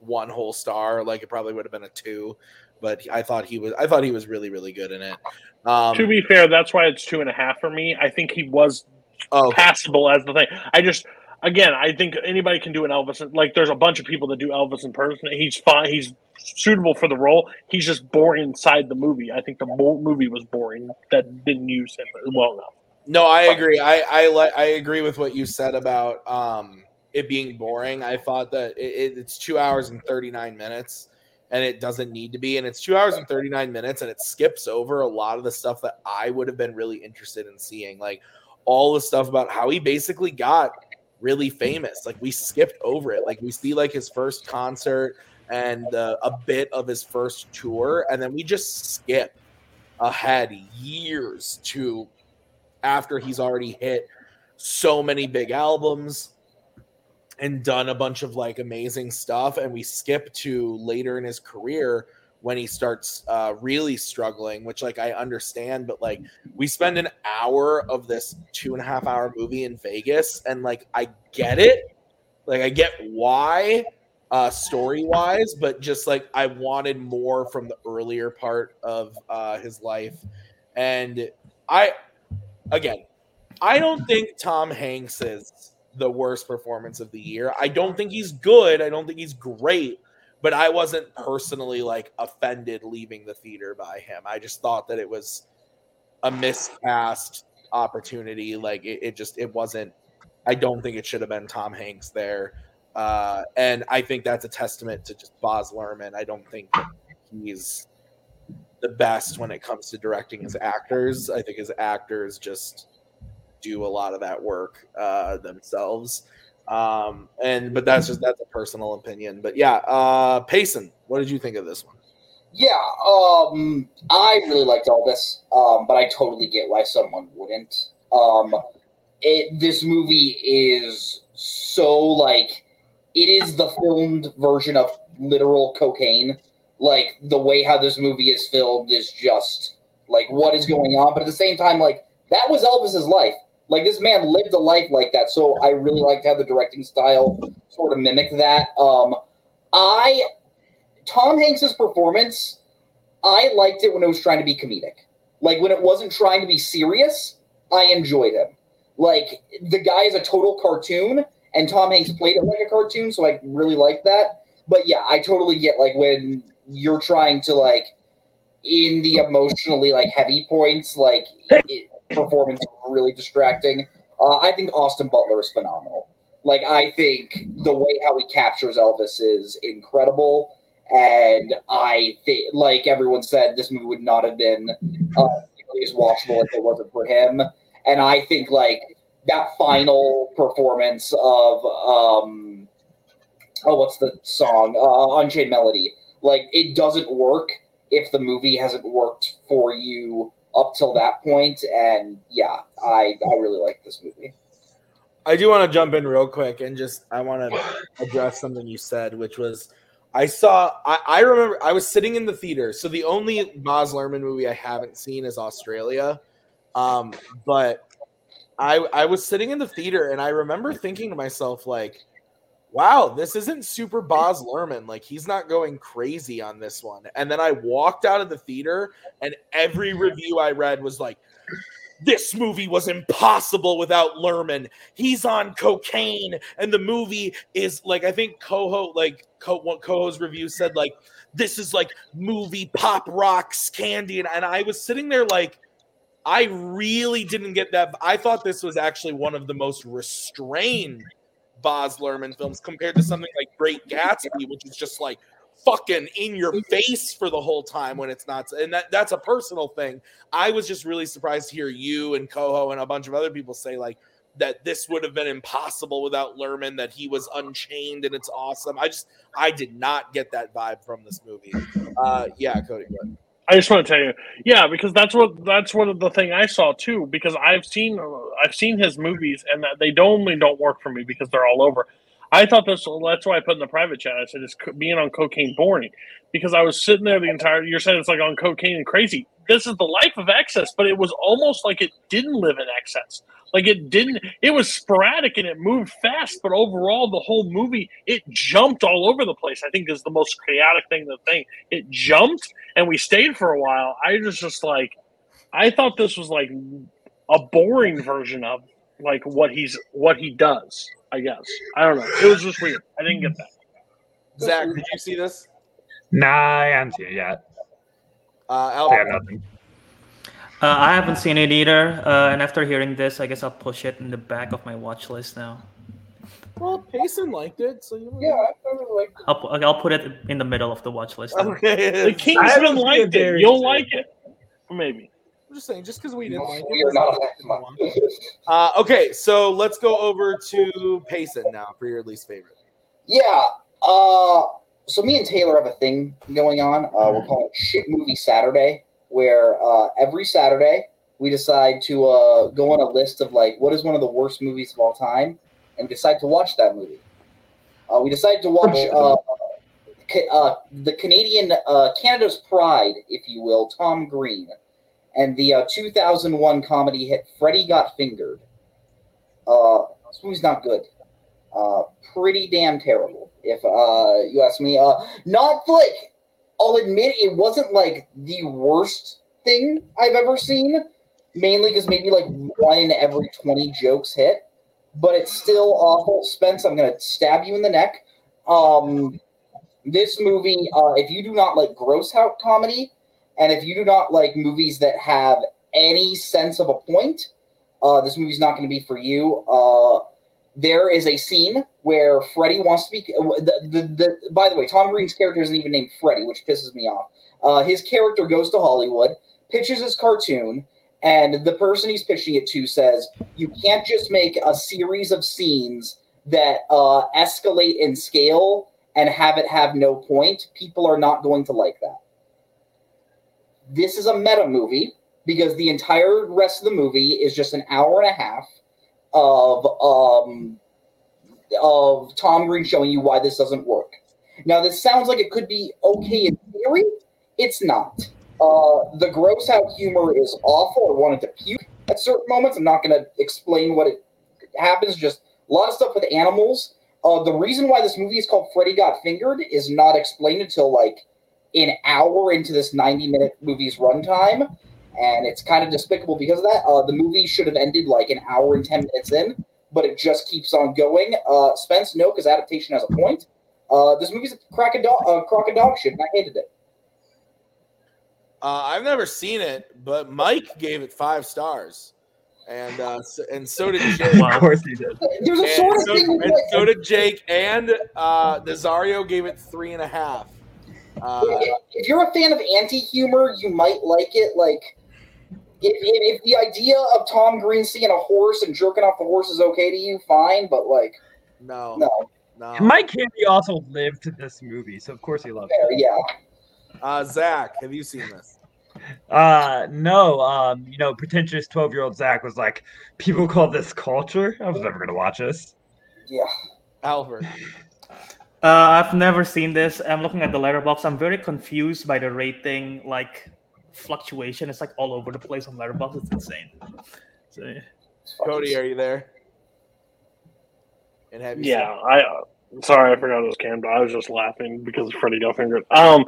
one whole star. Like it probably would have been a two, but I thought he was I thought he was really really good in it. Um, to be fair, that's why it's two and a half for me. I think he was oh, passable as the thing. I just again, I think anybody can do an Elvis. Like, there's a bunch of people that do Elvis in person. He's fine. He's suitable for the role. He's just boring inside the movie. I think the movie was boring that didn't use him well enough. No, I agree. I I I agree with what you said about um it being boring. I thought that it, it's two hours and thirty nine minutes, and it doesn't need to be. And it's two hours and thirty nine minutes, and it skips over a lot of the stuff that I would have been really interested in seeing, like all the stuff about how he basically got really famous. Like we skipped over it. Like we see like his first concert and uh, a bit of his first tour, and then we just skip ahead years to after he's already hit so many big albums and done a bunch of like amazing stuff and we skip to later in his career when he starts uh, really struggling which like i understand but like we spend an hour of this two and a half hour movie in vegas and like i get it. Like i get why uh story wise but just like i wanted more from the earlier part of uh his life. And i again, I don't think Tom Hanks is the worst performance of the year. I don't think he's good. I don't think he's great, but I wasn't personally like offended leaving the theater by him. I just thought that it was a miscast opportunity. Like it, it just it wasn't. I don't think it should have been Tom Hanks there. Uh, and I think that's a testament to just Baz Luhrmann. I don't think he's the best when it comes to directing his actors. I think his actors just do a lot of that work uh, themselves. Um, and but that's just that's a personal opinion. But yeah, uh, Payson, what did you think of this one? Yeah, um, I really liked all this, um, but I totally get why someone wouldn't. Um, it, this movie is so like it is the filmed version of literal cocaine like the way how this movie is filmed is just like what is going on. But at the same time, like that was Elvis's life. Like this man lived a life like that. So I really liked how the directing style sort of mimicked that. Um, I Tom Hanks's performance, I liked it when it was trying to be comedic. Like when it wasn't trying to be serious, I enjoyed him. Like the guy is a total cartoon, and Tom Hanks played it like a cartoon, so I really like that. But yeah, I totally get like when you're trying to like in the emotionally like heavy points, like it, performance really distracting. Uh, I think Austin Butler is phenomenal. Like I think the way how he captures Elvis is incredible, and I think, like everyone said, this movie would not have been uh, as watchable if it wasn't for him. And I think like that final performance of um, oh, what's the song? Uh, Unchained Melody like it doesn't work if the movie hasn't worked for you up till that point. And yeah, I I really like this movie. I do want to jump in real quick and just I want to address something you said, which was I saw I, I remember I was sitting in the theater. So the only Baz Luhrmann movie I haven't seen is Australia. Um, but I I was sitting in the theater and I remember thinking to myself like wow, this isn't super Baz Luhrmann. Like he's not going crazy on this one. And then I walked out of the theater, and every review I read was like, this movie was impossible without Luhrmann. He's on cocaine, and the movie is like I think Coho like Co- Coho's review said like this is like movie pop rocks candy, and, and I was sitting there like. I really didn't get that. I thought this was actually one of the most restrained Baz Luhrmann films compared to something like Great Gatsby, which is just like fucking in your face for the whole time when it's not. And that that's a personal thing. I was just really surprised to hear you and Coho and a bunch of other people say like that this would have been impossible without Luhrmann, that he was unchained and it's awesome. I just I did not get that vibe from this movie. Uh yeah, Cody. I just want to tell you, yeah, because that's what that's one of the thing I saw too. Because I've seen I've seen his movies, and that they don't only don't work for me because they're all over. I thought this. That's why I put in the private chat. I said it's being on cocaine boring because I was sitting there the entire. You're saying it's like on cocaine and crazy. This is the life of excess, but it was almost like it didn't live in excess. Like it didn't. It was sporadic and it moved fast, but overall, the whole movie it jumped all over the place. I think is the most chaotic thing. The thing it jumped and we stayed for a while. I was just like, I thought this was like a boring version of like what he's what he does. I guess I don't know. It was just weird. I didn't get that. Zach, did you see this? Nah, I haven't seen it yet. Uh, I got Albert, nothing. Uh, I haven't seen it either, uh, and after hearing this, I guess I'll push it in the back of my watch list now. well, Payson liked it, so you Yeah, I really like. I'll, I'll put it in the middle of the watch list. then. Okay, The I Kingsman haven't seen liked it. You'll yet. like it, maybe. I'm just saying, just because we didn't like it. We are doesn't not. mean it's wrong. Uh, okay, so let's go over to Payson now for your least favorite. Yeah. Uh, so me and Taylor have a thing going on. Uh, we're calling it Shit Movie Saturday, where uh, every Saturday we decide to uh, go on a list of like what is one of the worst movies of all time, and decide to watch that movie. Uh, we decided to watch uh, Ca- uh, the Canadian uh, Canada's Pride, if you will, Tom Green, and the uh, 2001 comedy hit Freddy Got Fingered. Uh, this movie's not good. Uh, pretty damn terrible, if uh, you ask me. Uh, not like I'll admit it wasn't like the worst thing I've ever seen, mainly because maybe like one in every 20 jokes hit, but it's still awful. Spence, I'm gonna stab you in the neck. Um, this movie, uh, if you do not like gross out comedy, and if you do not like movies that have any sense of a point, uh, this movie's not going to be for you. Uh, there is a scene where Freddy wants to be. The, the, the, by the way, Tom Green's character isn't even named Freddy, which pisses me off. Uh, his character goes to Hollywood, pitches his cartoon, and the person he's pitching it to says, "You can't just make a series of scenes that uh, escalate in scale and have it have no point. People are not going to like that." This is a meta movie because the entire rest of the movie is just an hour and a half of um of Tom Green showing you why this doesn't work. Now this sounds like it could be okay in theory. It's not. Uh, the gross out humor is awful. I wanted to puke at certain moments. I'm not going to explain what it happens. Just a lot of stuff with animals. Uh, the reason why this movie is called Freddy Got Fingered is not explained until like an hour into this 90 minute movie's runtime and it's kind of despicable because of that. Uh, the movie should have ended like an hour and ten minutes in, but it just keeps on going. Uh, Spence, no, because adaptation has a point. Uh, this movie's a crack a dog, uh, crock a dog shit, and I hated it. Uh, I've never seen it, but Mike gave it five stars, and uh, so, and so did Jake. Of course he did. There's a And sort of so, thing and like, so did Jake, and uh, Nazario gave it three and a half. Uh, if you're a fan of anti-humor, you might like it. Like, if, if, if the idea of Tom Green seeing a horse and jerking off the horse is okay to you, fine. But like, no, no, no. Mike Handy also lived this movie, so of course he loved it. yeah. Uh, Zach, have you seen this? Uh no, um, you know, pretentious twelve year old Zach was like, people call this culture. I was never gonna watch this. Yeah. Albert. Uh, I've never seen this. I'm looking at the Letterboxd. I'm very confused by the rating, like fluctuation. It's like all over the place on Letterboxd. It's insane. So, yeah. Cody, are you there? And have you Yeah, I. Uh, sorry, I forgot it was Cam. I was just laughing because of Freddy Got Um,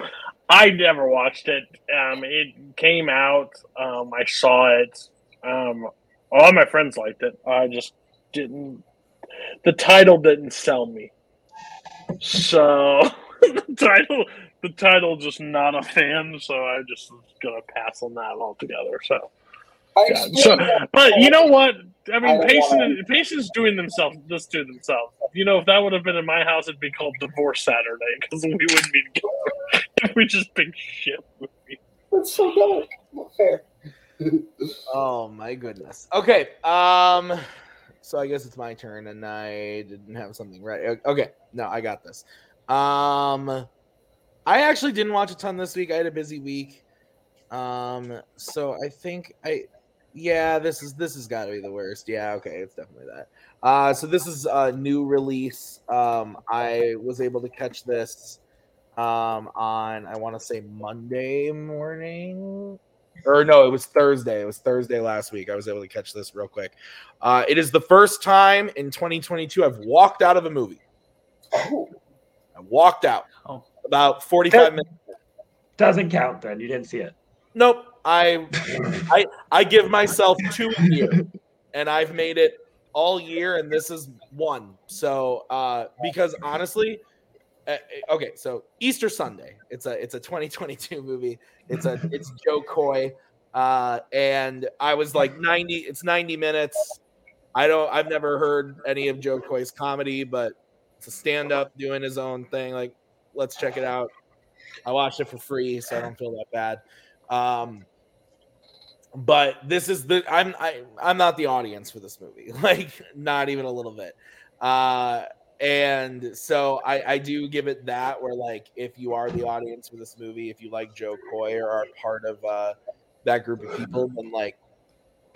I never watched it. Um, it came out. Um, I saw it. Um, all my friends liked it. I just didn't. The title didn't sell me. So the title, the title, just not a fan. So I just gonna pass on that altogether. So. I Yeah, so, but you know what? I I mean, don't patients, doing themselves this to themselves. You know, if that would have been in my house, it'd be called Divorce Saturday because we wouldn't be together. if we just picked shit. movie. That's so dark. Not fair. Oh my goodness. Okay. Um. So I guess it's my turn, and I didn't have something ready. Okay. No, I got this. Um. I actually didn't watch a ton this week. I had a busy week. Um. So I think I. Yeah, this is this has got to be the worst. Yeah. Okay. It's definitely that. Uh. So this is a new release. Um. I was able to catch this. Um. On I want to say Monday morning or no, it was Thursday. It was Thursday last week. I was able to catch this real quick. Uh, it is the first time in 2022 I've walked out of a movie. Oh, I walked out Oh. About 45 minutes. Doesn't count then. You didn't see it. Nope. I I I give myself two a year, and I've made it all year, and this is one. So uh, because honestly, uh, okay, so Easter Sunday. It's a it's a 2022 movie. It's a it's Jo Koy, uh, and I was like 90. It's 90 minutes. I don't. I've never heard any of Jo Koy's comedy, but it's a stand up doing his own thing. Like, let's check it out. I watched it for free, so I don't feel that bad. Um, but this is the I'm I, I'm not the audience for this movie, like not even a little bit. Uh, and so I, I do give it that where like if you are the audience for this movie, if you like Jo Koy or are part of uh, that group of people, then like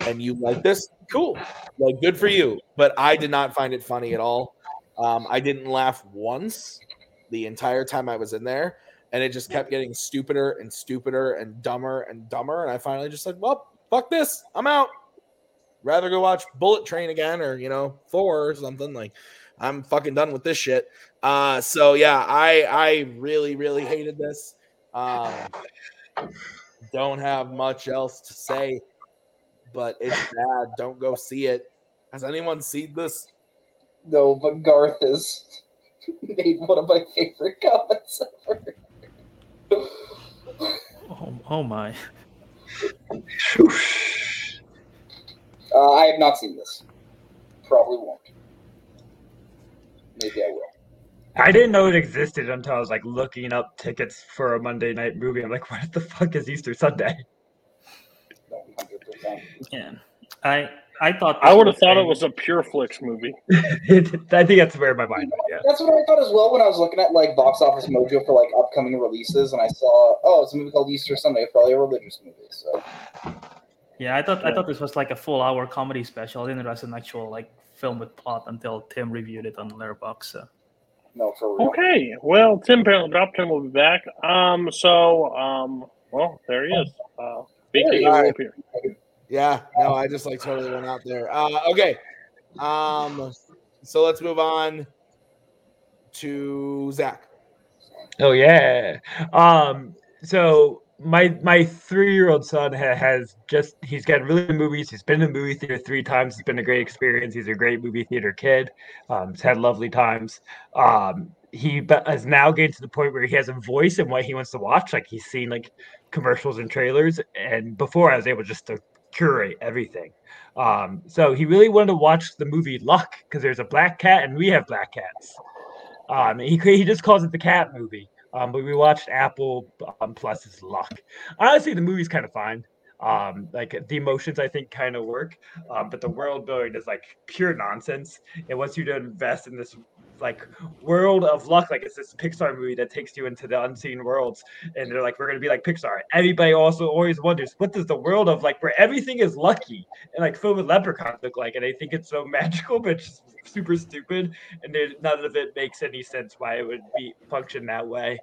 and you like this, cool, like good for you. But I did not find it funny at all. Um, I didn't laugh once the entire time I was in there, and it just kept getting stupider and stupider and dumber and dumber. And I finally just said, "Well, fuck this, I'm out." Rather go watch Bullet Train again, or you know, four or something like. I'm fucking done with this shit. Uh, so yeah, I I really really hated this. Um, don't have much else to say, but it's bad. Don't go see it. Has anyone seen this? No, but Garth has made one of my favorite comments ever. Oh, oh my. Uh, I have not seen this. Probably won't. Maybe I will. I didn't know it existed until I was like looking up tickets for a Monday night movie. I'm like, what the fuck is Easter Sunday? 100%. Yeah. I I thought I would have thought it was a Pure Flix movie. I think that's where my mind went. Yeah. That's what I thought as well when I was looking at like Box Office Mojo for like upcoming releases, and I saw oh, it's a movie called Easter Sunday, probably a religious movie. So Yeah, I thought I thought this was like a full hour comedy special. I didn't realize an actual like film with plot until Tim reviewed it on Letterboxd. So. no, for real. Okay, well, Tim Parent Drop Tim will be back. Um, so, um, well, there he is. Uh, speaking Hey. of Europe here. Yeah, no, I just like totally went out there. Uh, okay, um, so let's move on to Zach. Oh yeah. Um. So my my three year old son ha- has just he's got really good movies. He's been in the movie theater three times. It's been a great experience. He's a great movie theater kid. Um, he's had lovely times. Um, he be- now getting to the point where he has a voice in what he wants to watch. Like he's seen like commercials and trailers, and before I was able just to curate everything. Um, so he really wanted to watch the movie Luck because there's a black cat and we have black cats. Um, he he just calls it the cat movie. Um, but we watched Apple um, Plus's Luck. Honestly, the movie's kind of fine. Um, like the emotions, I think, kind of work. Um, but the world building is like pure nonsense. It wants you to invest in this like world of luck. Like it's this Pixar movie that takes you into the unseen worlds, and they're like, we're gonna be like Pixar. Everybody also always wonders what does the world of like where everything is lucky and like filled with leprechauns look like, and they think it's so magical, but just super stupid, and none of it makes any sense why it would be function that way.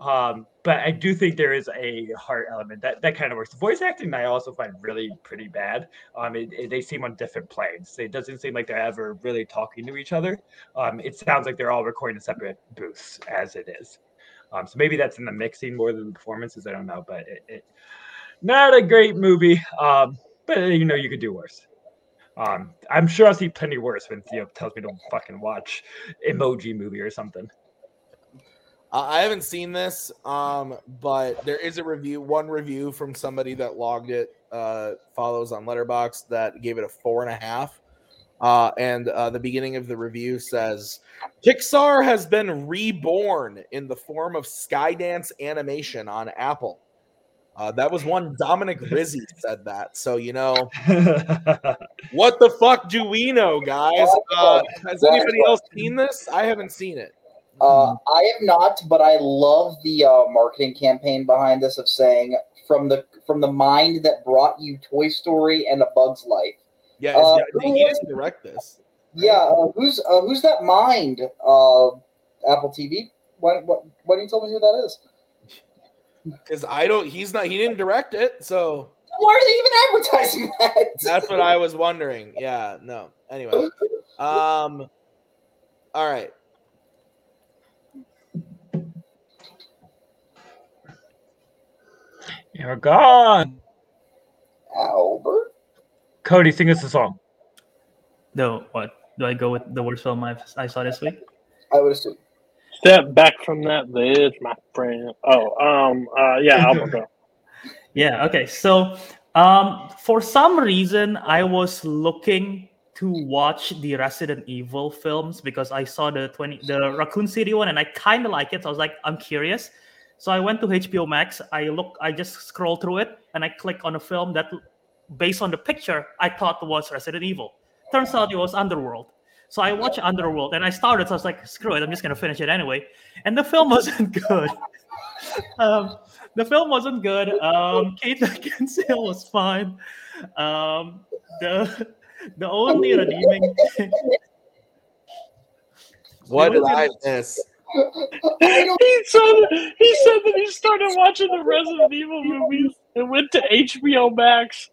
Um, but I do think there is a heart element that that kind of works. The Voice acting, I also find really pretty bad. Um, it, it- they seem on different planes. It doesn't seem like they're ever really talking to each other. Um, it sounds like they're all recording in separate booths as it is. Um, so maybe that's in the mixing more than the performances. I don't know, but it, it not a great movie. Um, but you know you could do worse. Um, I'm sure I'll see plenty worse when Theo tells me to fucking watch Emoji Movie or something. I haven't seen this, um, but there is a review, one review from somebody that logged it, uh, follows on Letterboxd that gave it a four and a half. Uh, and uh, the beginning of the review says Pixar has been reborn in the form of Skydance animation on Apple. Uh, that was one Dominic Rizzi said that. So, you know, what the fuck do we know, guys? Uh, has anybody else seen this? I haven't seen it. Uh, I have not, but I love the uh, marketing campaign behind this of saying from the from the mind that brought you Toy Story and A Bug's Life. Yeah, Uh, is- who he was- didn't direct this. Yeah, uh, who's uh, who's that mind? Uh, Apple TV. Why, why, why don't you tell me who that is? Because I don't. He's not. He didn't direct it. So Why are they even advertising that? that's what I was wondering. Yeah. No. Anyway. Um. All right. You're gone. Albert. Cody, sing us a song. No, what? Do I go with the worst film I've, I saw this week? I would assume. Step back from that ledge, my friend. Oh, um, uh, yeah, Albert, go. Yeah. Okay. So, um, for some reason, I was looking to watch the Resident Evil films because I saw the twenty the Raccoon City one and I kind of like it. So I was like, I'm curious. So I went to HBO Max. I look. I just scroll through it and I click on a film that, based on the picture, I thought was Resident Evil. Turns out it was Underworld. So I watched Underworld and I started. So I was like, screw it, I'm just gonna finish it anyway. And the film wasn't good. um, the film wasn't good. Um, Kate Beckinsale was fine. Um, the the only redeeming Thing... What did I miss? he said he said that he started watching the Resident Evil movies and went to HBO Max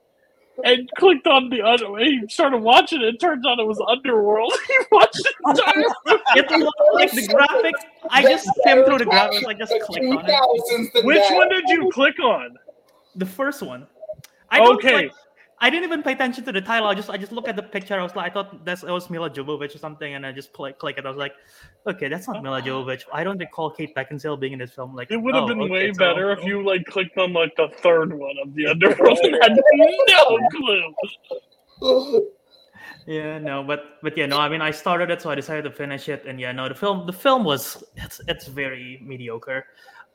and clicked on the other. He started watching it. Turns out it was Underworld. He watched the entire movie. it looked like the graphics. I just skimmed through the graphics. I just clicked on it. Which one did you click on? The first one. I don't, Okay. like- I didn't even pay attention to the title. I just I just looked at the picture. I was like, I thought that's it was Milla Jovovich or something, and I just click click it. I was like, okay, that's not Milla ah. Jovovich. I don't recall Kate Beckinsale being in this film. Like It would have oh, been okay, way so- better if oh. you like clicked on like the third one of the Underworld and had no clue. Yeah, no, but but yeah, no. I mean, I started it, so I decided to finish it, and yeah, no, the film the film was it's it's very mediocre.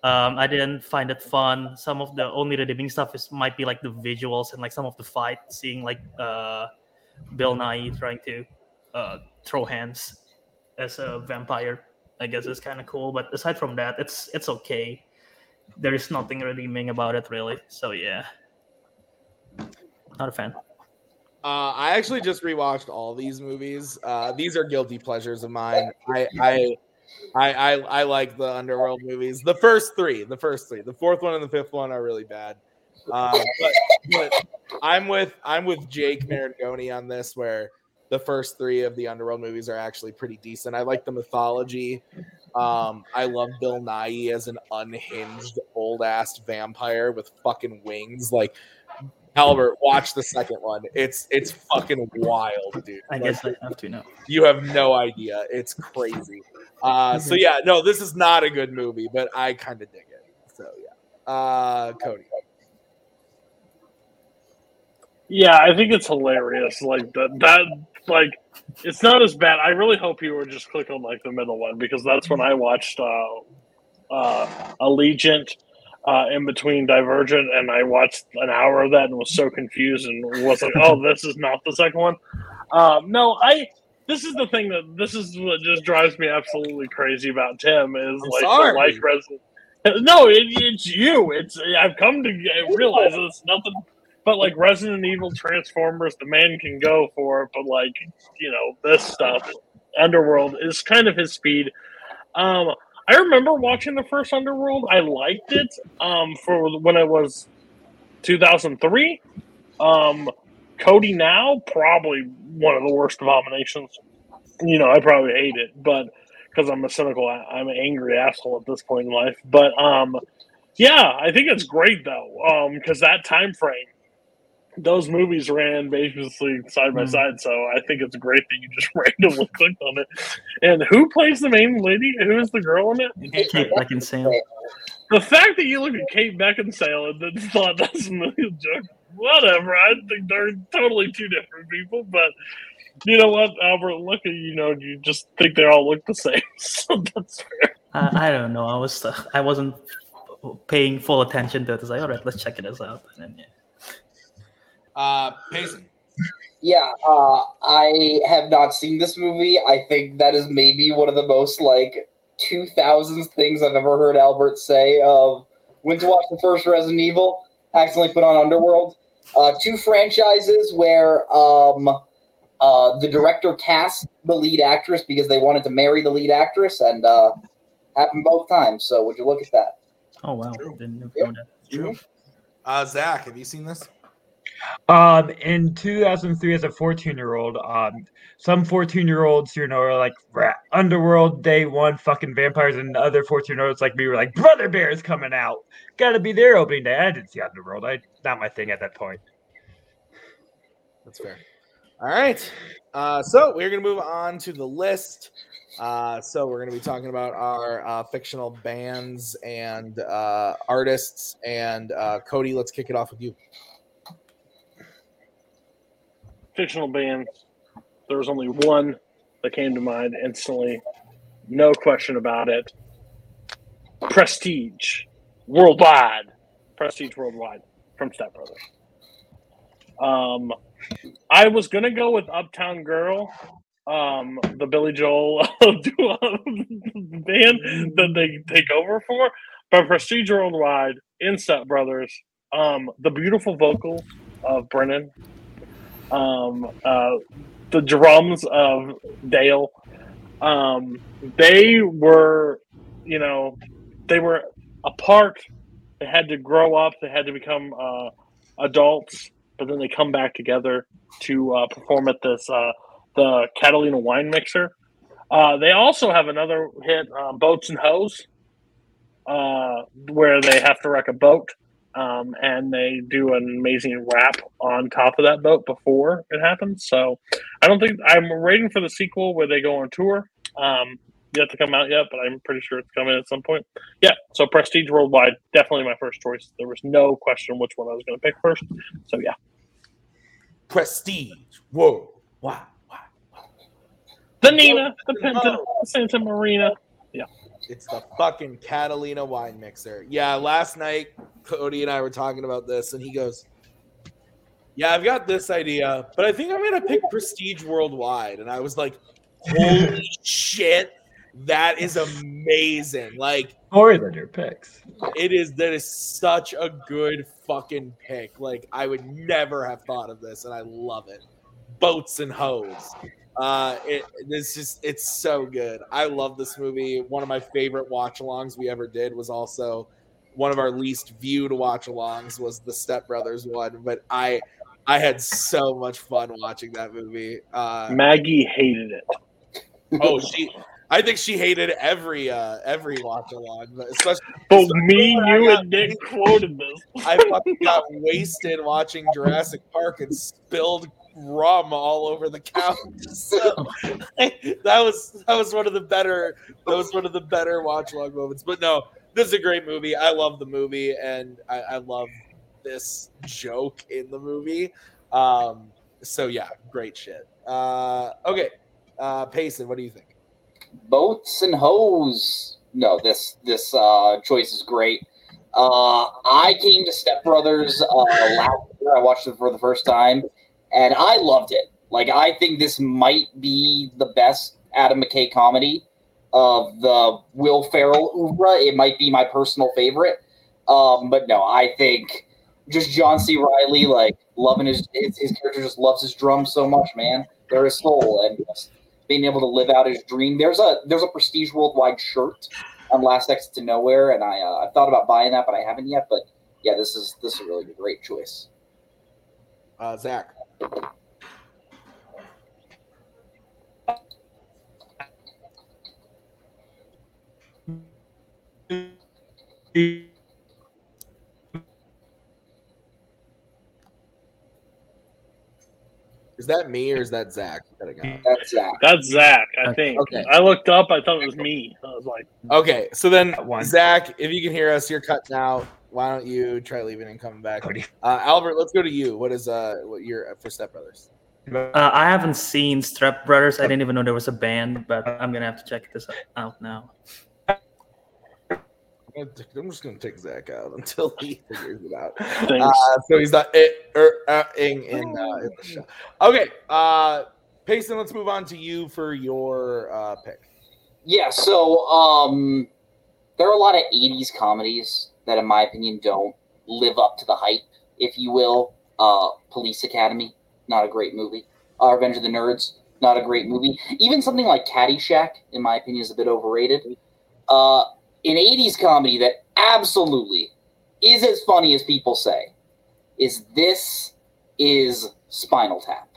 Um, I didn't find it fun. Some of the only redeeming stuff is might be like the visuals and like some of the fight, seeing like uh, Bill Nighy trying to uh, throw hands as a vampire. I guess is kind of cool, but aside from that, it's it's okay. There is nothing redeeming about it really. So yeah, not a fan. Uh, I actually just rewatched all these movies. Uh, these are guilty pleasures of mine. I, I, I, I, I like the Underworld movies. The first three, the first three, the fourth one and the fifth one are really bad. Um, but, but I'm with I'm with Jake Marangoni on this, where the first three of the Underworld movies are actually pretty decent. I like the mythology. Um, I love Bill Nighy as an unhinged old ass vampire with fucking wings. Like Albert, watch the second one. It's it's fucking wild, dude. I Like, guess I have to know. you have no idea. It's crazy. Uh, so yeah, no, this is not a good movie, but I kind of dig it. So yeah, uh, Cody. Yeah, I think it's hilarious. Like that, that like it's not as bad. I really hope you were just click on like the middle one because that's when I watched uh, uh, Allegiant uh, in between Divergent, and I watched an hour of that and was so confused and was like, "Oh, this is not the second one." Um, no, I. This is the thing that this is what just drives me absolutely crazy about Tim is like sorry. the like resident. No, it, it's you. It's I've come to realize it's nothing but like Resident Evil Transformers, the man can go for it, but like you know this stuff, Underworld is kind of his speed. Um, I remember watching the first Underworld. I liked it. Um, for when it was 2003. Um, Cody now probably one of the worst abominations. You know, I probably hate it, but because I'm a cynical, I'm an angry asshole at this point in life. But um, yeah, I think it's great though, um, because that time frame, those movies ran basically side by Hmm. side. So I think it's great that you just randomly clicked on it. And who plays the main lady? Who is the girl in it? Kate Beckinsale. The fact that you look at Kate Beckinsale and then thought that's a million joke, whatever. I think they're totally two different people, but you know what, Albert? Look at you know, you just think they all look the same. So that's fair. I, I don't know. I was uh, I wasn't paying full attention to it. I was like, all right, let's check it out. And then, yeah. Uh, Payson. Yeah, uh, I have not seen this movie. I think that is maybe one of the most like 2000s things I've ever heard Albert say. Of went to watch the first Resident Evil, accidentally put on Underworld. Uh, two franchises where um, uh, the director cast the lead actress because they wanted to marry the lead actress, and uh, happened both times. So would you look at that? Oh wow, didn't know that. True. Uh, Zach, have you seen this? Um, in 2003, as a 14 year old, um, some 14 year olds, you know, are like "Rah, Underworld Day One, fucking vampires, and other 14 year olds like me were like Brother Bear's coming out. Got to be their opening day. I didn't see Underworld. I not my thing at that point. That's fair. All right. Uh, so we're going to move on to the list. Uh, so we're going to be talking about our uh, fictional bands and uh, artists. And uh, Cody, let's kick it off with you. Fictional bands. There was only one that came to mind instantly. No question about it. Prestige Worldwide. Prestige Worldwide from Step Brothers. Um, I was gonna go with Uptown Girl, um, the Billy Joel band that they take over for, but Prestige Worldwide in Step Brothers. Um, the beautiful vocals of Brennan, um, uh, the drums of Dale. Um, they were, you know, they were apart. They had to grow up. They had to become uh, adults, but then they come back together to uh, perform at this uh, the Catalina Wine Mixer. Uh, they also have another hit, uh, "Boats and Hoes," uh, where they have to wreck a boat, um, and they do an amazing wrap on top of that boat before it happens. So, I don't think I'm waiting for the sequel where they go on tour. Um, yet to come out yet, but I'm pretty sure it's coming at some point. Yeah, so Prestige Worldwide, definitely my first choice. There was no question which one I was going to pick first. So yeah, Prestige. Whoa. Wow. the Nina, the Pinta, the Santa Marina. It's the fucking Catalina wine mixer. Yeah, last night Cody and I were talking about this, and he goes, "Yeah, I've got this idea, but I think I'm gonna pick Prestige Worldwide." And I was like, "Holy shit, that is amazing!" Like, More than your picks. it is that is such a good fucking pick. Like, I would never have thought of this, and I love it. Boats and hoes. Uh, it it's just it's so good. I love this movie. One of my favorite watch-alongs we ever did was also one of our least viewed watch-alongs was the Step Brothers one, but I I had so much fun watching that movie. Uh, Maggie hated it. oh, she I think she hated every uh every watch-along, but especially But me, you, and Nick quoted this. I fucking got wasted watching Jurassic Park and spilled rum all over the couch. So that was that was one of the better that was one of the better watch log moments. But no, this is a great movie. I love the movie and I, I love this joke in the movie. Um, so yeah, great shit. Uh, okay, uh, Payson, what do you think? boats and hoes. No, this this uh, choice is great. Uh, I came to Step Brothers uh, last year. I watched it for the first time, and I loved it. Like I think this might be the best Adam McKay comedy of the Will Ferrell oeuvre. It might be my personal favorite. Um, but no, I think just John C. Reilly, like loving his, his his character, just loves his drums so much, man. They're his soul, and just being able to live out his dream. There's a there's a Prestige Worldwide shirt on Last Exit to Nowhere, and I uh, I've thought about buying that, but I haven't yet. But yeah, this is this is a really a great choice. Uh, Zach. Is that me or is that Zach? Gotta. That's Zach. That's Zach, I think. Okay. I looked up, I thought it was me. I was like, Okay, so then. Zach, if you can hear us, you're cutting out. Why don't you try leaving and coming back? Uh, Albert, let's go to you. What is uh what your for Step Brothers? Uh, I haven't seen Strap Brothers. I didn't even know there was a band, but I'm gonna have to check this out now. I'm just gonna take Zach out until he figures it out. Uh, so he's not it, er, uh, in in, uh, in the show. Okay, uh, Payson, let's move on to you for your uh, pick. Yeah, so um, there are a lot of '80s comedies that, in my opinion, don't live up to the hype, if you will. Uh, Police Academy, not a great movie. Uh, Revenge of the Nerds, not a great movie. Even something like Caddyshack, in my opinion, is a bit overrated. Uh, an '80s comedy that absolutely is as funny as people say is this is Spinal Tap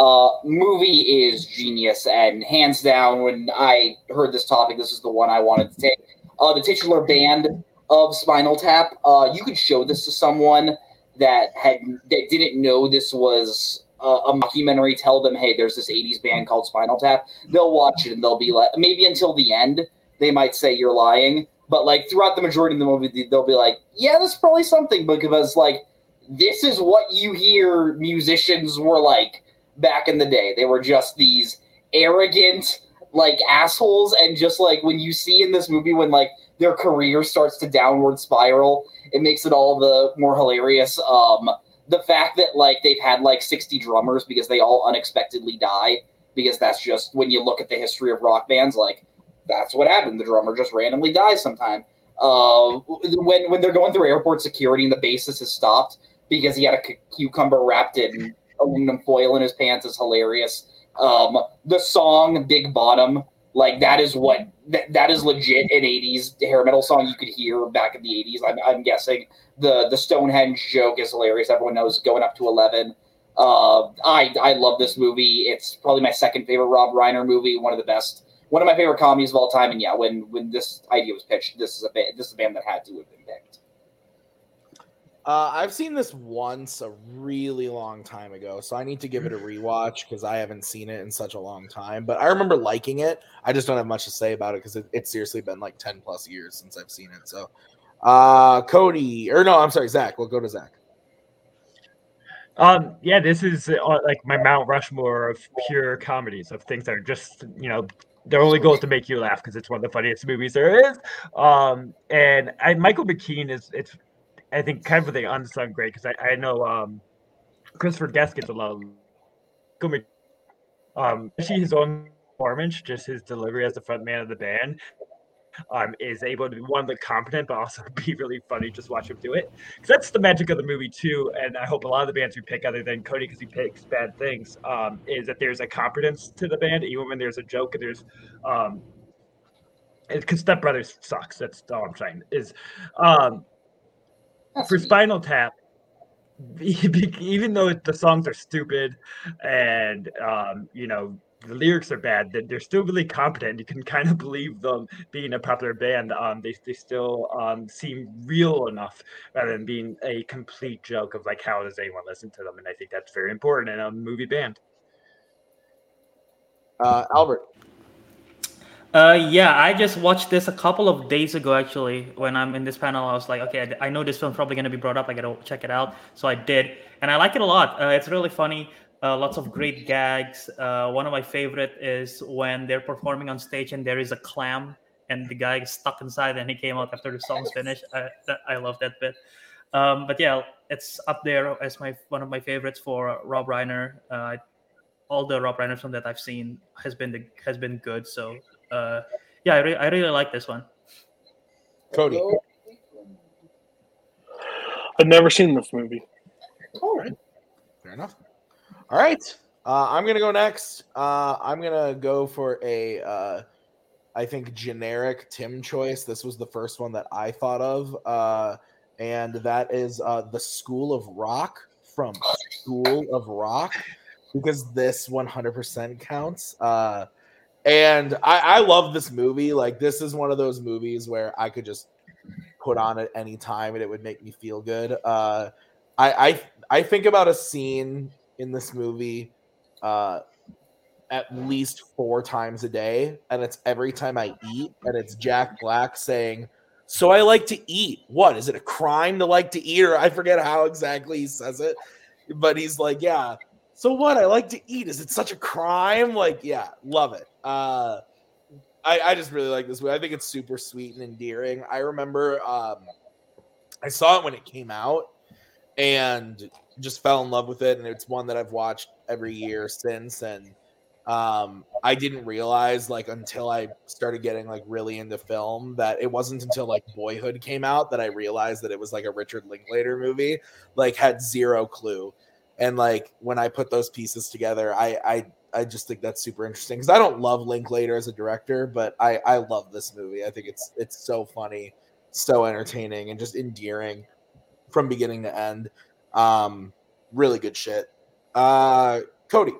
uh, movie is genius and hands down when i heard this topic this is the one i wanted to take uh, the titular band of spinal tap uh, you could show this to someone that had that didn't know this was a, a documentary tell them, hey, there's this 80s band called Spinal Tap, they'll watch it and they'll be like, maybe until the end, they might say you're lying. But like throughout the majority of the movie, they'll be like, yeah, there's probably something because like this is what you hear musicians were like back in the day. They were just these arrogant, like assholes. And just like when you see in this movie, when like their career starts to downward spiral, it makes it all the more hilarious. Um, the fact that like they've had like 60 drummers because they all unexpectedly die, because that's just when you look at the history of rock bands, like that's what happened. The drummer just randomly dies sometime. Uh, when when they're going through airport security and the bassist is stopped because he had a cucumber wrapped in aluminum foil in his pants is hilarious. Um, the song "Big Bottom," like that is what that, that is legit an '80s hair metal song you could hear back in the '80s. I'm, I'm guessing the the Stonehenge joke is hilarious. Everyone knows going up to eleven. Uh, I I love this movie. It's probably my second favorite Rob Reiner movie. One of the best one of my favorite comedies of all time. And yeah, when when this idea was pitched, this is a this is a band that had to have been picked. Uh, I've seen this once a really long time ago, so I need to give it a rewatch because I haven't seen it in such a long time. But I remember liking it. I just don't have much to say about it because it, it's seriously been like ten plus years since I've seen it. So, uh, Cody, or no, I'm sorry, Zach. We'll go to Zach. Um, yeah, this is uh, like my Mount Rushmore of pure comedies of things that are just you know their only goal is to make you laugh because it's one of the funniest movies there is. Um, and I, Michael McKean is it's I think kind of the unsung great because I, I know um, Christopher Guest gets a lot of um, actually his own performance, just his delivery as the front man of the band. Um, is able to be one the competent, but also be really funny. Just watch him do it, because that's the magic of the movie too. And I hope a lot of the bands we pick, other than Cody, because he picks bad things, um, is that there's a competence to the band, even when there's a joke. and There's um, because Step Brothers sucks. That's all I'm saying. Is um, for Spinal Tap, even though the songs are stupid and um, you know the lyrics are bad, they're still really competent. You can kind of believe them being a popular band. Um, they they still um seem real enough rather than being a complete joke of like how does anyone listen to them? And I think that's very important in a movie band. Uh, Albert. Uh, yeah, I just watched this a couple of days ago. Actually, when I'm in this panel, I was like, okay, I know this film's probably going to be brought up. I got to check it out. So I did, and I like it a lot. Uh, it's really funny. Uh, lots of great gags. Uh, one of my favorite is when they're performing on stage and there is a clam and the guy is stuck inside and he came out after the song's finished. I, I love that bit. Um, but yeah, it's up there as my one of my favorites for Rob Reiner. Uh, all the Rob Reiner film that I've seen has been the, has been good. So uh, yeah, I, re- I really like this one. Cody. I've never seen this movie. All right. Fair enough. All right. Uh, I'm gonna go next. Uh, I'm gonna go for a, uh, I think generic Tim choice. This was the first one that I thought of, uh, and that is uh, the School of Rock from School of Rock, because this 100% counts. And I, I love this movie. Like this is one of those movies where I could just put on at any time and it would make me feel good. Uh, I, I I think about a scene in this movie uh, at least four times a day, and it's every time I eat, and it's Jack Black saying, "So I like to eat. What is it a crime to like to eat?" Or I forget how exactly he says it, but he's like, "Yeah." So what? I like to eat. Is it such a crime? Like, yeah, love it. Uh, I, I just really like this movie. I think it's super sweet and endearing. I remember um, I saw it when it came out and just fell in love with it. And it's one that I've watched every year since. And um, I didn't realize like until I started getting like really into film that it wasn't until like Boyhood came out that I realized that it was like a Richard Linklater movie. Like had zero clue. And like when I put those pieces together, I I I just think that's super interesting because I don't love Linklater as a director, but I I love this movie. I think it's it's so funny, so entertaining, and just endearing from beginning to end. Um, really good shit. Uh, Cody.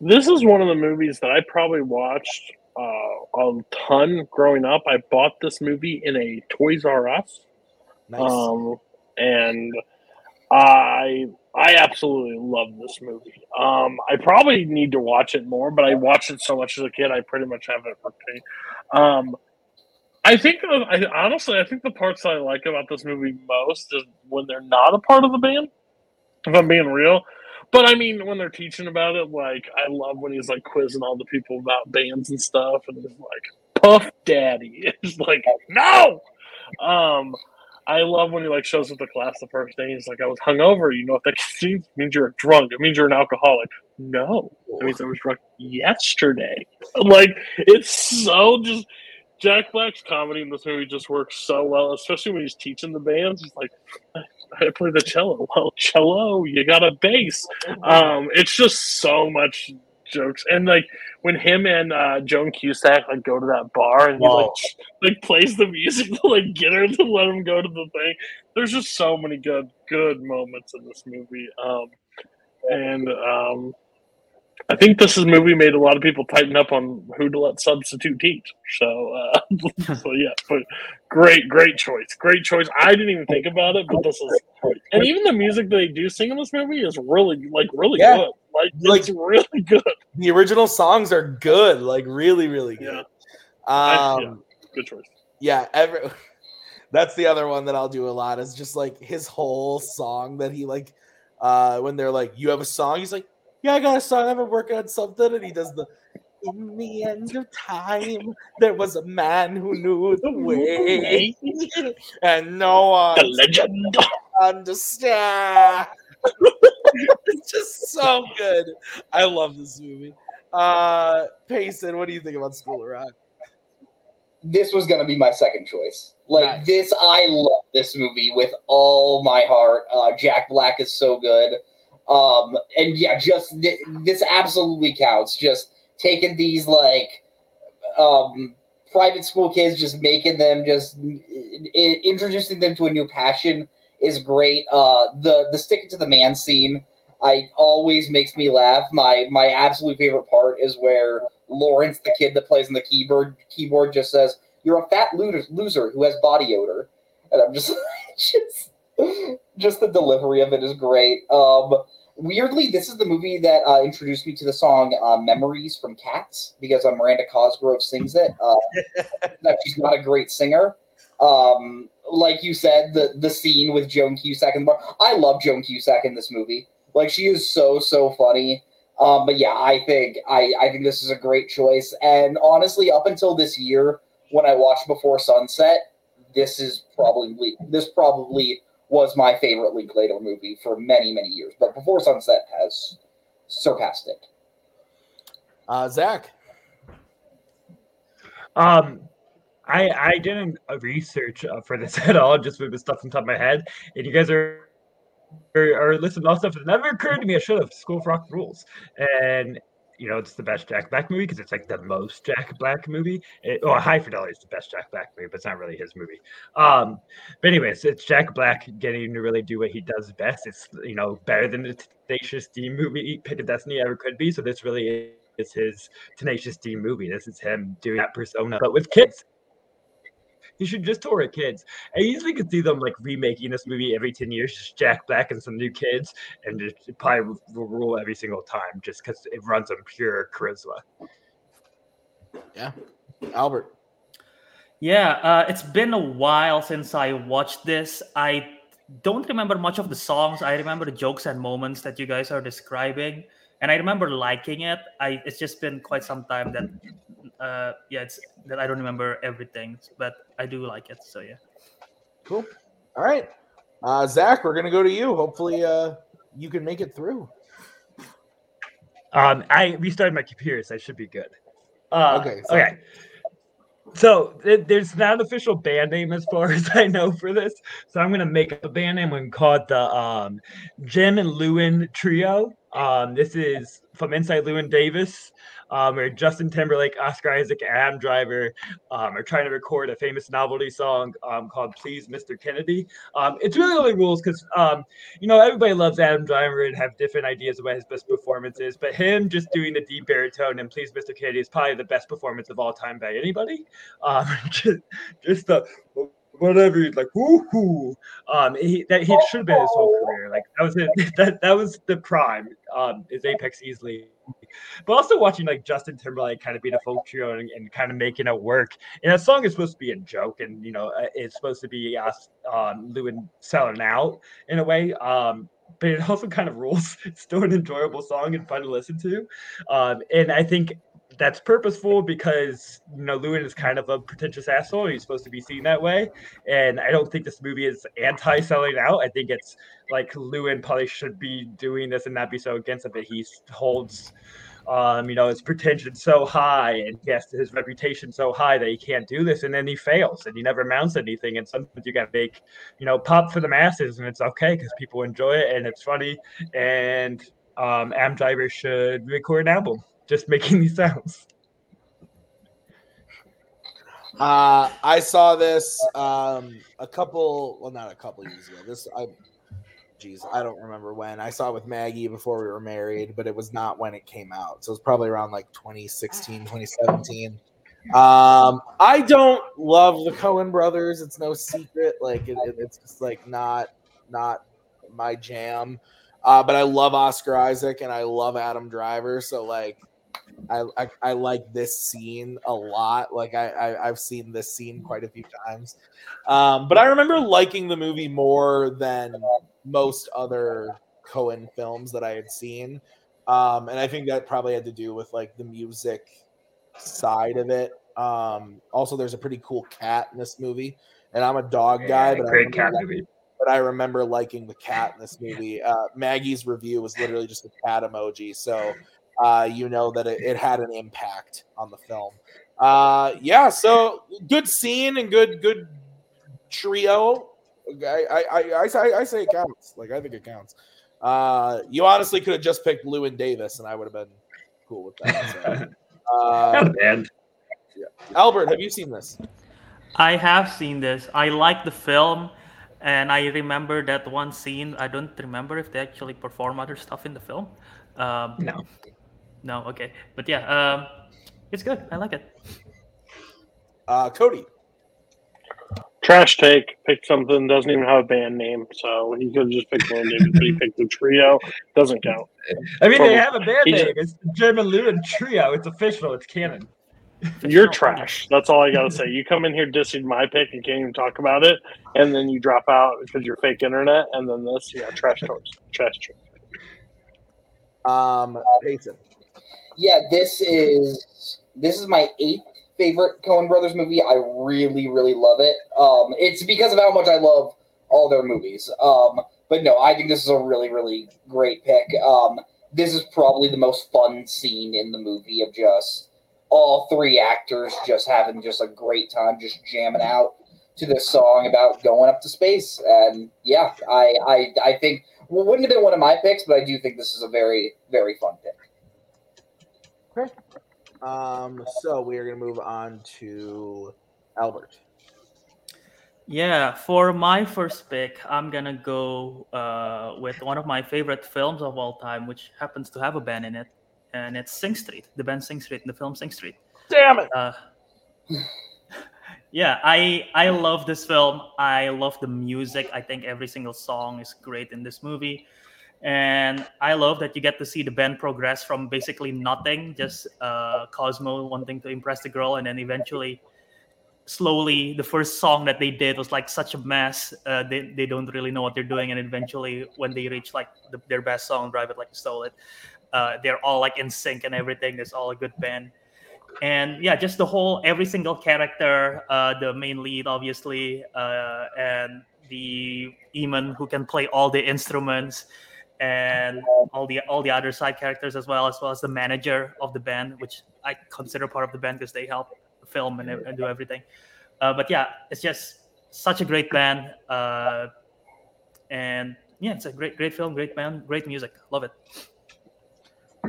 This is one of the movies that I probably watched uh, a ton growing up. I bought this movie in a Toys R Us. Nice. Um, and I I absolutely love this movie. Um, I probably need to watch it more, but I watched it so much as a kid, I pretty much have it repeat. Um, I think, I, honestly, I think the parts I like about this movie most is when they're not a part of the band. If I'm being real, but I mean, when they're teaching about it, like I love when he's like quizzing all the people about bands and stuff, and he's like, "Puff Daddy," it's like, no. Um, I love when he like shows up to class the first day. He's like, "I was hungover." You know what that means? Means you're drunk. It means you're an alcoholic. No, it means I was drunk yesterday. Like it's so just Jack Black's comedy in this movie just works so well, especially when he's teaching the bands. He's like, I play the cello. Well, cello, you got a bass. Um, it's just so much jokes, and like when him and uh, Joan Cusack like go to that bar and he like like plays the music to like get her to let him go to the thing. There's just so many good good moments in this movie, um, and um, I think this is movie made a lot of people tighten up on who to let substitute teach. So, uh, so yeah, but great, great choice, great choice. I didn't even think about it, but this is, and even the music they do sing in this movie is really, like, really Yeah. good. Like, it's really good. The original songs are good, like really, really good. Yeah. I- Um, yeah, good choice. yeah, every that's the other one that I'll do a lot is just like his whole song that he like uh when they're like, You have a song? He's like, Yeah, I got a song, I've been working on something, and he does the in the end of time, there was a man who knew the way, and no one The legend. understand. it's just so good. I love this movie. Uh Payson, what do you think about School of Rock? this was gonna be my second choice. Like Nice. this, I love this movie with all my heart. Uh, Jack Black is so good, um, and yeah, just th- this absolutely counts. Just taking these like um, private school kids, just making them, just i- introducing them to a new passion is great. Uh, the the stick it to the man scene. I always makes me laugh. My my absolute favorite part is where Lawrence, the kid that plays on the keyboard, keyboard just says, "You're a fat loser, loser who has body odor," and I'm just, just, just the delivery of it is great. Um, weirdly, this is the movie that uh, introduced me to the song uh, "Memories" from Cats because uh, Miranda Cosgrove sings it. Uh, she's not a great singer. Um, like you said, the the scene with Joan Cusack and I love Joan Cusack in this movie. Like she is so so funny. Um, but yeah, I think I, I think this is a great choice. And honestly, up until this year, when I watched Before Sunset, this is probably this probably was my favorite Linklater movie for many many years. But Before Sunset has surpassed it. Uh Zach. Um, I I didn't research uh, for this at all, just with the stuff on top of my head. And you guys are are, are listing all stuff that never occurred to me. I should have. School of Rock rules, and you know it's the best Jack Black movie because it's like the most Jack Black movie. It, oh, High Fidelity is the best Jack Black movie, but it's not really his movie. Um, but anyways, it's Jack Black getting to really do what he does best. It's you know better than the Tenacious D movie Pick of Destiny ever could be. So this really is his Tenacious D movie. This is him doing that persona, but with kids. He should just tour with kids. I easily could see them like remaking this movie every 10 years, just Jack Black and some new kids, and just it probably will rule every single time just because it runs on pure charisma. Yeah. Albert. Yeah, uh, it's been a while since I watched this. I don't remember much of the songs. I remember the jokes and moments that you guys are describing, and I remember liking it. I it's just been quite some time that, uh, yeah, it's that I don't remember everything, but I do like it. So yeah. Cool. All right. Uh Zach, we're gonna go to you. Hopefully uh you can make it through. Um, I restarted my computer, so I should be good. Uh, Okay, so- okay. So th- there's not an official band name as far as I know for this, so I'm gonna make up a band name and call it the um, Jim and Llewyn Trio. Um, this is from Inside Llewyn Davis, um, where Justin Timberlake, Oscar Isaac, Adam Driver um, are trying to record a famous novelty song um, called "Please, Mr. Kennedy." Um, it's really only rules because um, you know, everybody loves Adam Driver and have different ideas what his best performance is, but him just doing the deep baritone and Please Mr. Kennedy is probably the best performance of all time by anybody. Um, just, just the whatever. He's like, woohoo. Um, he that he should have been his whole career. Like that was it. That that was the prime. Um, is Apex easily. But also watching like Justin Timberlake kind of being a folk trio and, and kind of making it work. And that song is supposed to be a joke, and you know uh, it's supposed to be us, um, Llewyn selling out in a way. Um, but it also kind of rules. It's still an enjoyable song and fun to listen to. Um, and I think that's purposeful because you know Llewyn is kind of a pretentious asshole. He's supposed to be seen that way, and I don't think this movie is anti-selling out. I think it's like Llewyn probably should be doing this and not be so against it. But he holds, um, you know, his pretension so high and yes, his reputation so high that he can't do this, and then he fails and he never mounts anything. And sometimes you got to make, you know, pop for the masses, and it's okay because people enjoy it and it's funny. And um, Adam Driver should record an album just making these sounds. Uh, I saw this um, a couple, well, not a couple years ago. This, I, geez, I don't remember when. I saw it with Maggie before we were married, but it was not when it came out. So it was probably around like 2016, 2017. Um, I don't love the Coen brothers. It's no secret. Like it, it, it's just like not not my jam. Uh, but I love Oscar Isaac and I love Adam Driver. So like I, I, I like this scene a lot. Like I, I have seen this scene quite a few times. Um, but I remember liking the movie more than most other Coen films that I had seen. Um, and I think that probably had to do with like the music side of it. Um, also, there's a pretty cool cat in this movie, and I'm a dog guy, Yeah, but I great remember cat liking- movie. but I remember liking the cat in this movie. Uh, Maggie's review was literally just a cat emoji, so uh, you know that it, it had an impact on the film. Uh, yeah, so good scene and good good trio. I I, I, I, say, I say it counts. Like I think it counts. Uh, you honestly could have just picked Llewyn Davis, and I would have been cool with that. So, Not uh, a band. Albert, have you seen this? I have seen this. I like the film, and I remember that one scene. I don't remember if they actually perform other stuff in the film. Um, No. No. Okay. But yeah, um, it's good. I like it. Uh, Cody. Trash take picked something doesn't even have a band name, so he could have just picked one name. but he picked the trio. Doesn't count. I mean, Probably- they have a band he's- name. It's the Jim and Llewyn Trio. It's official. It's canon. You're trash. That's all I gotta say. You come in here dissing my pick and can't even talk about it, and then you drop out because you're fake internet, and then this, yeah, trash toast, trash. Trash. Um, Peyton. Yeah, this is this is my eighth favorite Coen Brothers movie. I really, really love it. Um, it's because of how much I love all their movies. Um, but no, I think this is a really, really great pick. Um, this is probably the most fun scene in the movie of just all three actors just having just a great time, just jamming out to this song about going up to space. And yeah, I, I, I think well, wouldn't have been one of my picks, but I do think this is a very, very fun pick. Um, so we are going to move on to Albert. Yeah, for my first pick, I'm gonna go uh, with one of my favorite films of all time, which happens to have a band in it, and it's Sing Street, the band Sing Street, the film Sing Street. Damn it! Uh, yeah, I I love this film. I love the music. I think every single song is great in this movie, and I love that you get to see the band progress from basically nothing, just uh, Cosmo wanting to impress the girl, and then eventually slowly the first song that they did was like such a mess uh, they, they don't really know what they're doing and eventually when they reach like the, their best song drive it like you stole it uh, they're all like in sync and everything It's all a good band. And yeah just the whole every single character uh, the main lead obviously uh, and the Eamon who can play all the instruments and all the all the other side characters as well as well as the manager of the band which i consider part of the band because they help film and, and do everything. Uh, but yeah, it's just such a great band. Uh, and yeah, it's a great, great film, great band, great music. Love it.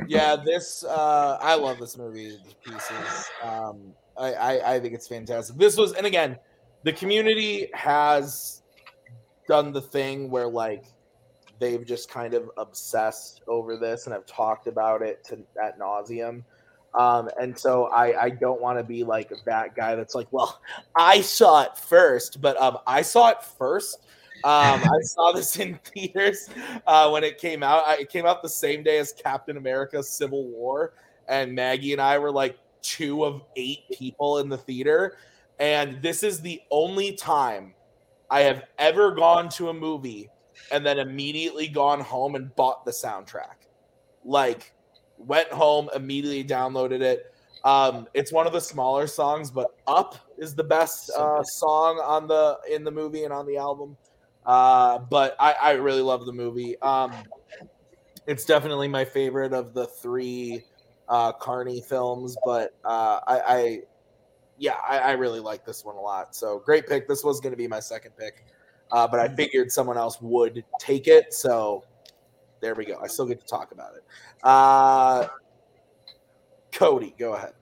Yeah, this uh I love this movie pieces. Um I, I I think it's fantastic. This was and again, the community has done the thing where like they've just kind of obsessed over this and have talked about it to at nauseum. Um, and so I, I don't want to be like that guy that's like, well, I saw it first, but um, I saw it first. Um, I saw this in theaters uh, when it came out. I, it came out the same day as Captain America: Civil War, and Maggie and I were like two of eight people in the theater. And this is the only time I have ever gone to a movie and then immediately gone home and bought the soundtrack. Like, went home, immediately downloaded it. Um, it's one of the smaller songs, but "Up" is the best uh, song on the in the movie and on the album. Uh, but I, I really love the movie. Um, it's definitely my favorite of the three uh, Carney films, but uh, I, I yeah, I, I really like this one a lot. So great pick. This was going to be my second pick, uh, but I figured someone else would take it. So there we go. I still get to talk about it. Uh, Cody, go ahead.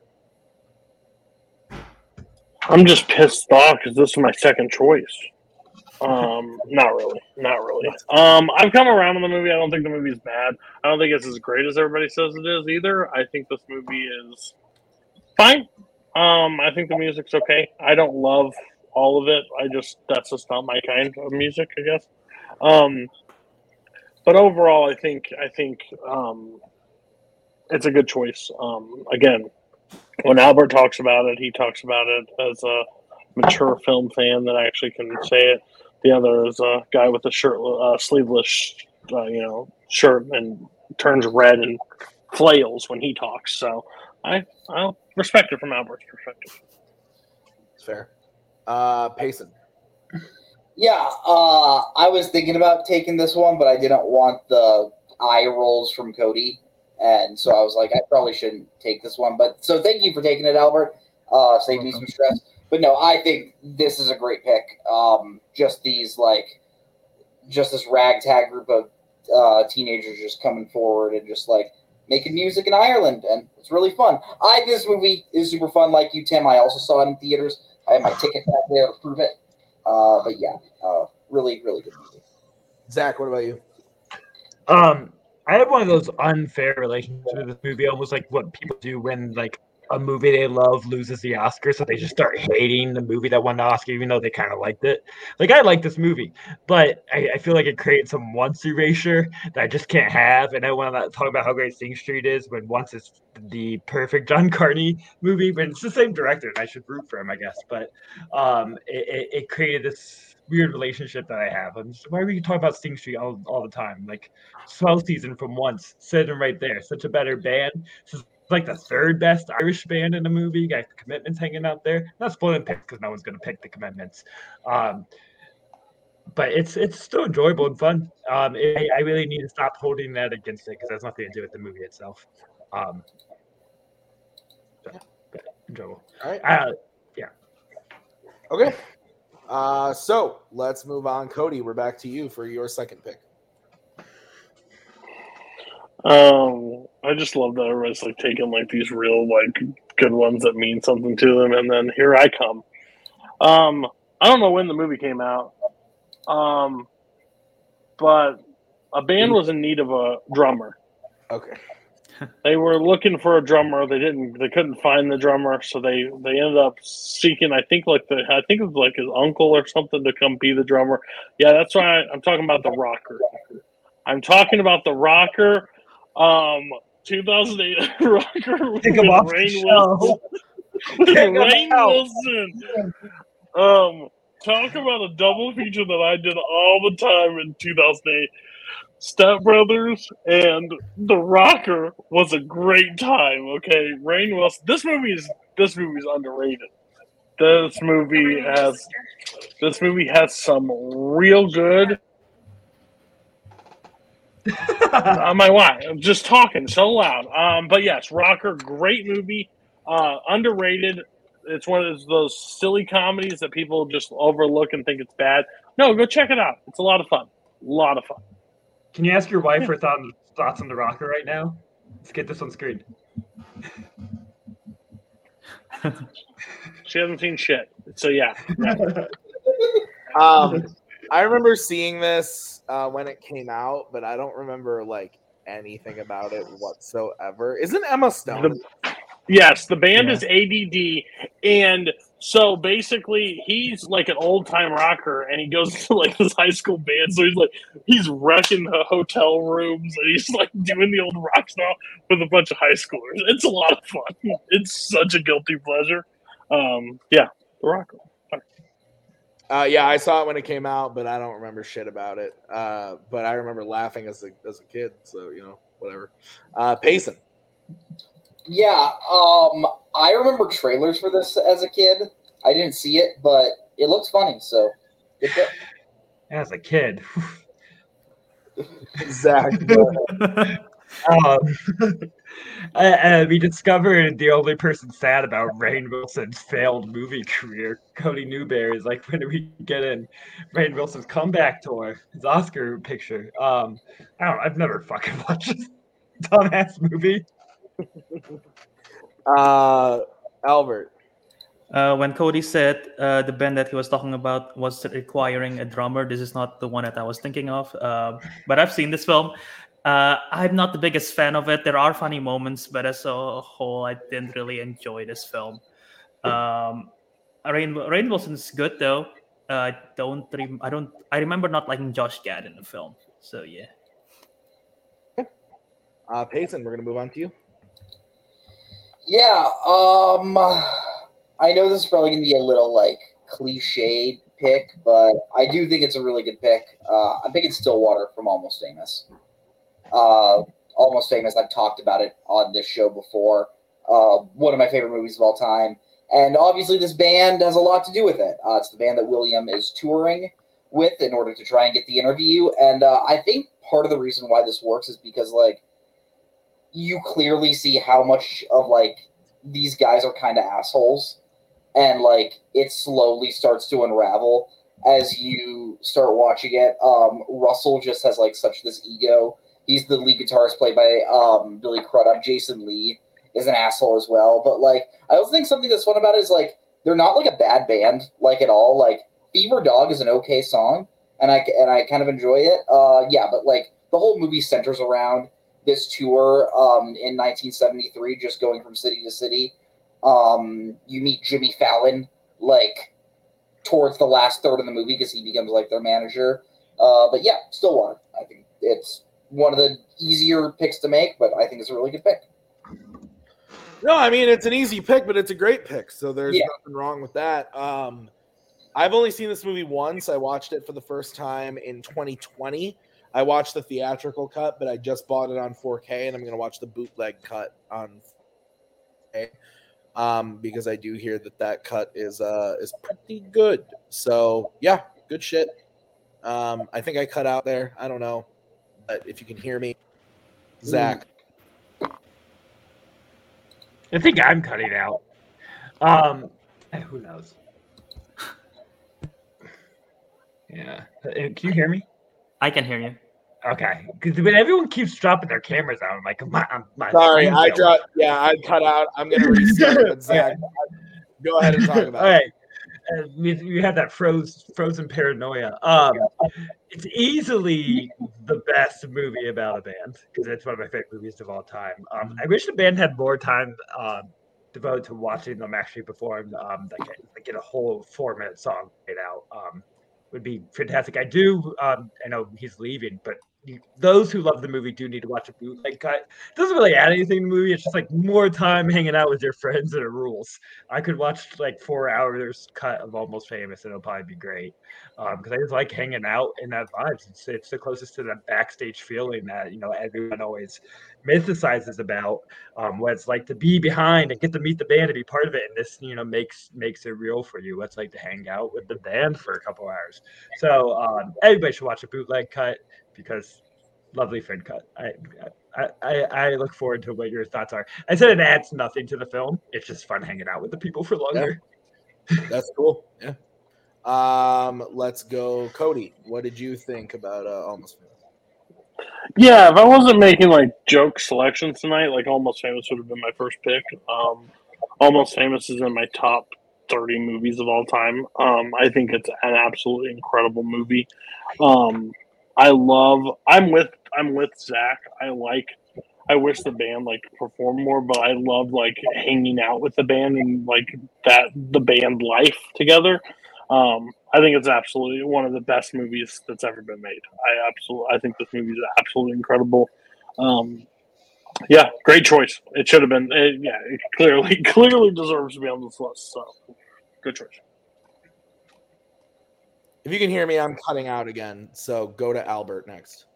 I'm just pissed off because this is my second choice. Um, not really, not really. Um, I've come around on the movie. I don't think the movie is bad. I don't think it's as great as everybody says it is either. I think this movie is fine. Um, I think the music's okay. I don't love all of it. I just that's just not my kind of music, I guess. Um, but overall, I think I think um, it's a good choice. Um, again, when Albert talks about it, he talks about it as a mature film fan that actually can say it. The other is a guy with a shirt, uh, sleeveless, uh, you know, shirt and turns red and flails when he talks. So I I respect it from Albert's perspective. It's fair. Uh, Payson. Yeah, uh, I was thinking about taking this one, but I didn't want the eye rolls from Cody, and so I was like, I probably shouldn't take this one. But so thank you for taking it, Albert. Uh, save me some stress. But no, I think this is a great pick. Um, just these like, just this ragtag group of uh, teenagers just coming forward and just like making music in Ireland, and it's really fun. I think this movie is super fun. Like you, Tim, I also saw it in theaters. I have my ticket back there to prove it. Uh, but yeah, uh, really, really good movie. Zach, what about you? Um, I have one of those unfair relationships with this movie, almost like what people do when like a movie they love loses the Oscar, so they just start hating the movie that won the Oscar, even though they kind of liked it. Like I like this movie, but I, I feel like it creates some once erasure that I just can't have. And I want to talk about how great Sing Street is when once it's the perfect John Carney movie, but it's the same director, and I should root for him, I guess. But um, it, it, it created this weird relationship that I have. I'm just, why are we talking about Sing Street all, all the time? Like swell season from once, sitting right there. Such a better band. Like the third best Irish band in the movie. Got the commitments hanging out there. Not spoiling picks because no one's gonna pick the commitments. Um, but it's it's still enjoyable and fun. Um, it, I really need to stop holding that against it because that's nothing to do with the movie itself. Um, enjoyable. All right. Uh, yeah. Okay. Uh, so let's move on. Cody, we're back to you for your second pick. Um, I just love that everybody's like taking like these real like good ones that mean something to them, and then here I come. Um, I don't know when the movie came out, um, but a band was in need of a drummer. Okay. They were looking for a drummer. They didn't. They couldn't find the drummer, so they they ended up seeking. I think like the. I think it was like his uncle or something to come be the drummer. Yeah, that's why I'm talking about the rocker. I'm talking about the rocker. Um, 2008 rocker with off Rainn. Wilson. with Rainn. Wilson. Um, talk about a double feature that I did all the time in 2008. Step Brothers and The Rocker was a great time. Okay, Rainn Wilson. This movie is this movie is underrated. This movie has this movie has some real good. On my why? I'm just talking so loud. Um, but yes, Rocker, great movie. Uh, underrated. It's one of those, those silly comedies that people just overlook and think it's bad. No, go check it out. It's a lot of fun. A lot of fun. Can you ask your wife her thought, thoughts on the rocker right now? Let's get this on screen. She hasn't seen shit. So yeah. Um, I remember seeing this uh, when it came out, but I don't remember like anything about it whatsoever. Isn't Emma Stone? The- Yes, the band Yeah. is ADD, and so basically he's like an old time rocker, and he goes to like this high school band. So he's like he's wrecking the hotel rooms, and he's like doing the old rock style with a bunch of high schoolers. It's a lot of fun. It's such a guilty pleasure. Um, yeah, the rock. Uh, yeah, I saw it when it came out, but I don't remember shit about it. Uh, but I remember laughing as a as a kid, so you know, whatever. Uh, Payson. Yeah, um, I remember trailers for this as a kid. I didn't see it, but it looks funny. So. As a kid. exactly. Um, uh, we discovered the only person sad about Rainn Wilson's failed movie career, Cody Newberry, is like when do we get in Rainn Wilson's comeback tour, his Oscar picture. Um, I don't. I've never fucking watched this dumbass movie. Uh, Albert. Uh, when Cody said uh, the band that he was talking about was requiring a drummer, this is not the one that I was thinking of. Uh, but I've seen this film. Uh, I'm not the biggest fan of it. There are funny moments, but as a whole, I didn't really enjoy this film. Um, Rainn, Rainn Wilson's good though. Uh, I don't. Rem- I don't. I remember not liking Josh Gad in the film. So yeah. Uh, Payson, we're gonna move on to you. Yeah, um, I know this is probably gonna be a little like cliched pick, but I do think it's a really good pick. Uh, I'm picking Stillwater from Almost Famous. Uh, Almost Famous. I've talked about it on this show before. Uh, one of my favorite movies of all time, and obviously this band has a lot to do with it. Uh, it's the band that William is touring with in order to try and get the interview, and uh, I think part of the reason why this works is because like you clearly see how much of like these guys are kind of assholes and like it slowly starts to unravel as you start watching it um russell just has like such this ego he's the lead guitarist played by um billy crudup jason lee is an asshole as well but like i also think something that's fun about it is like they're not like a bad band like at all like fever dog is an okay song and i and i kind of enjoy it uh yeah but like the whole movie centers around this tour um, in 1973, just going from city to city. Um, you meet Jimmy Fallon like towards the last third of the movie because he becomes like their manager. Uh, but yeah, Stillwater. I think it's one of the easier picks to make, but I think it's a really good pick. No, I mean it's an easy pick, but it's a great pick. So there's Yeah. nothing wrong with that. Um, I've only seen this movie once. I watched it for the first time in 2020. I watched the theatrical cut, but I just bought it on 4K, and I'm going to watch the bootleg cut on 4K um, because I do hear that that cut is uh, is pretty good. So yeah, good shit. Um, I think I cut out there. I don't know, but if you can hear me, Zach. I think I'm cutting out. Um, eh, who knows? Yeah. Uh, Can you hear me? I can hear you. Okay. Because when everyone keeps dropping their cameras out, I'm like, my, my Sorry, I dropped. Yeah, I cut out. I'm gonna restart. But Zach, go ahead and talk about All it. right. We have that froze, frozen paranoia. Um, it's easily the best movie about a band because it's one of my favorite movies of all time. Um, I wish the band had more time um, devoted to watching them actually perform, um, like, like get a whole four minute song made out. Um, would be fantastic. I do. Um, I know he's leaving, but you, those who love the movie do need to watch a bootleg cut. It doesn't really add anything to the movie. It's just like more time hanging out with your friends and it rules. I could watch like four hours cut of Almost Famous and it'll probably be great. Because I just like hanging out in that vibes. It's, it's the closest to that backstage feeling that you know everyone always mythicizes about um, what it's like to be behind and get to meet the band and be part of it. And this you know makes makes it real for you. What it's like to hang out with the band for a couple hours. So um, everybody should watch a bootleg cut because lovely friend cut. I, I I I look forward to what your thoughts are. I said it adds nothing to the film. It's just fun hanging out with the people for longer. That's cool. Yeah. Um, let's go, Cody. What did you think about uh, Almost Famous? Yeah, if I wasn't making like joke selections tonight, like Almost Famous would have been my first pick. Um, Almost Famous is in my top 30 movies of all time. Um, I think it's an absolutely incredible movie. Um, I love. I'm with. I'm with Zach. I like. I wish the band like performed more, but I love like hanging out with the band and like that the band life together. Um, I think it's absolutely one of the best movies that's ever been made. I absolutely, I think this movie is absolutely incredible. Um, yeah, great choice. It should have been. It, yeah, it clearly, clearly deserves to be on this list. So, good choice. If you can hear me, I'm cutting out again. So go to Albert next.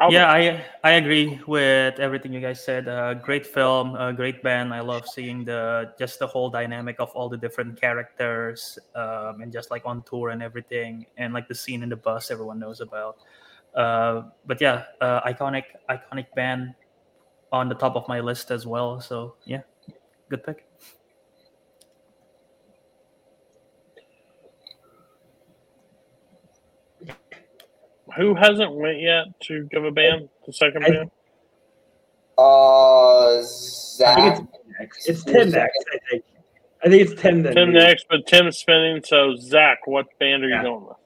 Albert. Yeah, I I agree with everything you guys said. Uh, great film, uh, great band. I love seeing the just the whole dynamic of all the different characters um, and just like on tour and everything, and like the scene in the bus everyone knows about. Uh, but yeah, uh, iconic iconic band on the top of my list as well. So yeah, good pick. Who hasn't went yet to give a band the second I- band? Uh, I Zach. think it's next. It's Tim next. I think. I think it's Tim. Then Tim me. next, but Tim's spinning. So Zach, what band are Yeah. you going with?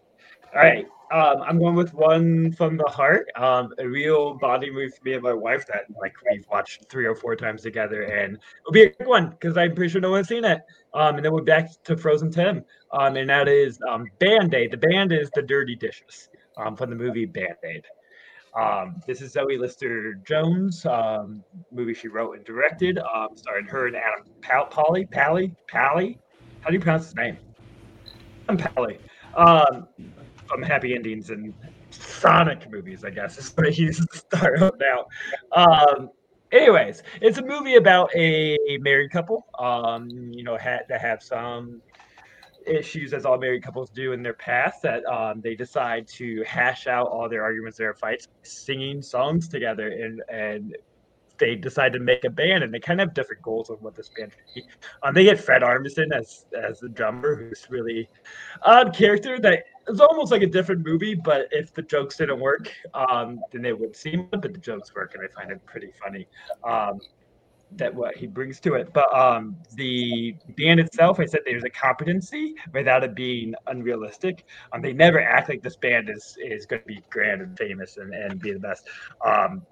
All right. Um, I'm going with one from the heart. Um, a real body move for me and my wife that like we've watched three or four times together, and it'll be a good one because I'm pretty sure no one's seen it. Um, and then we're back to Frozen Tim. Um, and that is um, Band Aid. The band is the Dirty Dishes. Um, from the movie Band Aid. Um, this is Zoe Lister Jones um, movie she wrote and directed, um, starring her and Adam Pal- Polly, Pally, Pally. How do you pronounce his name? I'm Pally. Um, from Happy Endings and Sonic movies, I guess is what he's out now. Um, anyways, it's a movie about a married couple. Um, you know, had to have some issues as all married couples do in their past that um, they decide to hash out all their arguments, their fights, singing songs together, and and they decide to make a band, and they kind of have different goals of what this band should be. Um, they get Fred Armisen as as the drummer, who's really odd character that is almost like a different movie, but if the jokes didn't work, um, then they would seem, but the jokes work, and I find it pretty funny. Um, that what he brings to it. But um, the band itself, I said there's a competency without it being unrealistic. Um, they never act like this band is is going to be grand and famous and, and be the best. Um,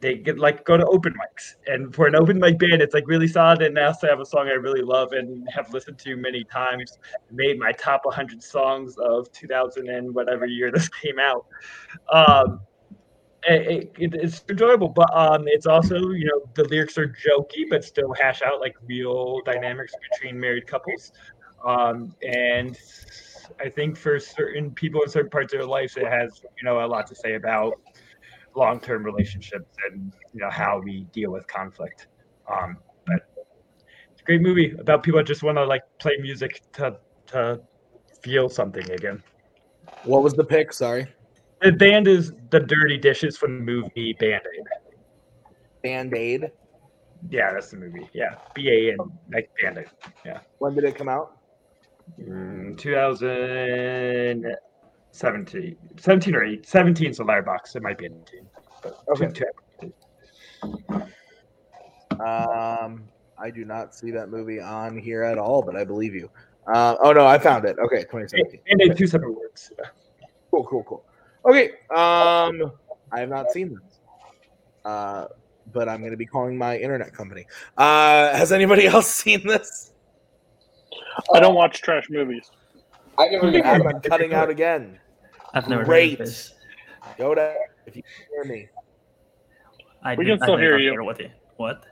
they get like go to open mics, and for an open mic band, it's like really solid. And now I have a song I really love and have listened to many times. Made my top 100 songs of 2000 and whatever year this came out. Um, it, it, it's enjoyable, but um, it's also you know the lyrics are jokey, but still hash out like real dynamics between married couples. Um, and I think for certain people in certain parts of their lives, it has you know a lot to say about long-term relationships and you know how we deal with conflict. Um, but it's a great movie about people that just want to like play music to to feel something again. What was the pick? Sorry. The band is the Dirty Dishes from the movie Band Aid. Band Aid. Yeah, that's the movie. Yeah, B A N like Band Aid. Yeah, When did it come out? mm, 2017, 17 or 8, 17 is the Letterboxd. It might be 18. But Okay. two- two- Um, I do not see that movie on here at all, but I believe you. Uh, oh no, I found it. Okay, 2017. Band Aid, two separate words. Cool, cool, cool. Okay. Um, I have not seen this. Uh, but I'm going to be calling my internet company. Uh, has anybody else seen this? I don't watch trash movies. I never even Adam, heard I'm cutting out again. I've never Great. heard of this. Go to if you can hear me. I We did- can still did hear not you. What? it- What?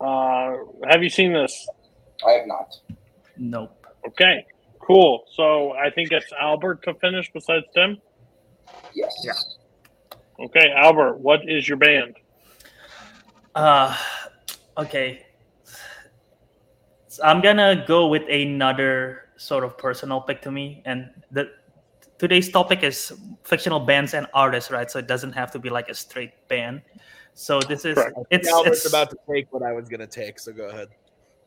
Uh, have you seen this? I have not. Nope. Okay, cool. So I think it's Albert to finish besides Tim. Yes. Yeah. Okay, Albert, what is your band? Uh, okay. So I'm gonna go with another sort of personal pick to me, and the today's topic is fictional bands and artists, right? So it doesn't have to be like a straight band. So this is Correct. it's Albert's it's about to take what I was going to take, so go ahead.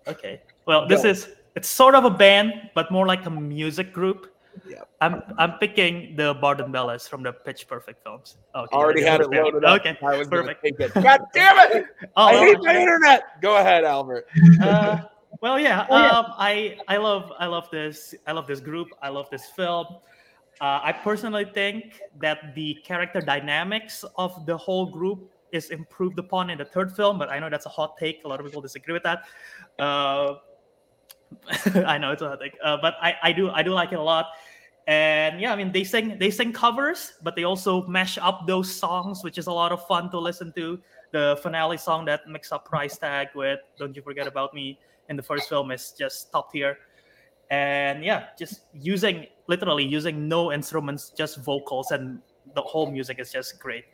okay. Well, this Go. is it's sort of a band, but more like a music group. Yeah. I'm I'm picking the Barden Bellas from the Pitch Perfect films. Okay, Already had it loaded up. Okay, I was perfect. God damn it! Oh, I hate my internet. Go ahead, Albert. uh, well, yeah. Oh, yeah. Um, I I love I love this I love this group. I love this film. Uh, I personally think that the character dynamics of the whole group is improved upon in the third film, but I know that's a hot take. A lot of people disagree with that. Uh, I know it's a hot take, uh, but I, I do I do like it a lot. And yeah, I mean they sing they sing covers, but they also mash up those songs, which is a lot of fun to listen to. The finale song that mix up Price Tag with "Don't You Forget About Me" in the first film is just top tier. And yeah, just using literally using no instruments, just vocals, and the whole music is just great.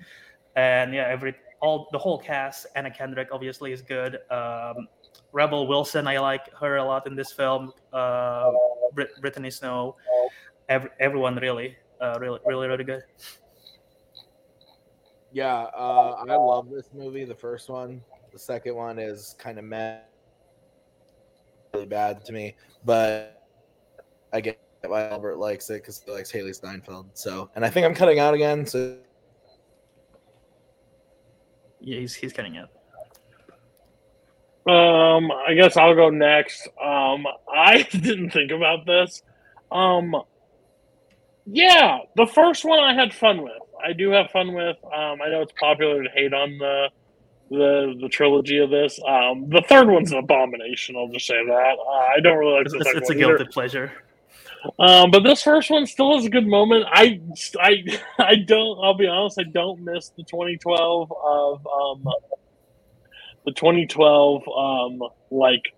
And yeah, every all the whole cast. Anna Kendrick obviously is good. Um, Rebel Wilson, I like her a lot in this film. Uh, Brit- Brittany Snow, every, everyone really, uh, really, really, really good. Yeah, uh, I love this movie. The first one, the second one is kind of meh, really bad to me, but I get why Albert likes it because he likes Hailee Steinfeld. So, and I think I'm cutting out again. So, Yeah, he's he's cutting out. Um, I guess I'll go next. Um, I didn't think about this. Um, yeah, the first one I had fun with. I do have fun with. Um, I know it's popular to hate on the the the trilogy of this. Um, the third one's an abomination. I'll just say that. Uh, I don't really like It's, the it's, second it's a one either. guilty pleasure. Um, but this first one still is a good moment. I, I, I don't. I'll be honest. I don't miss the 2012 of um, the 2012 um, like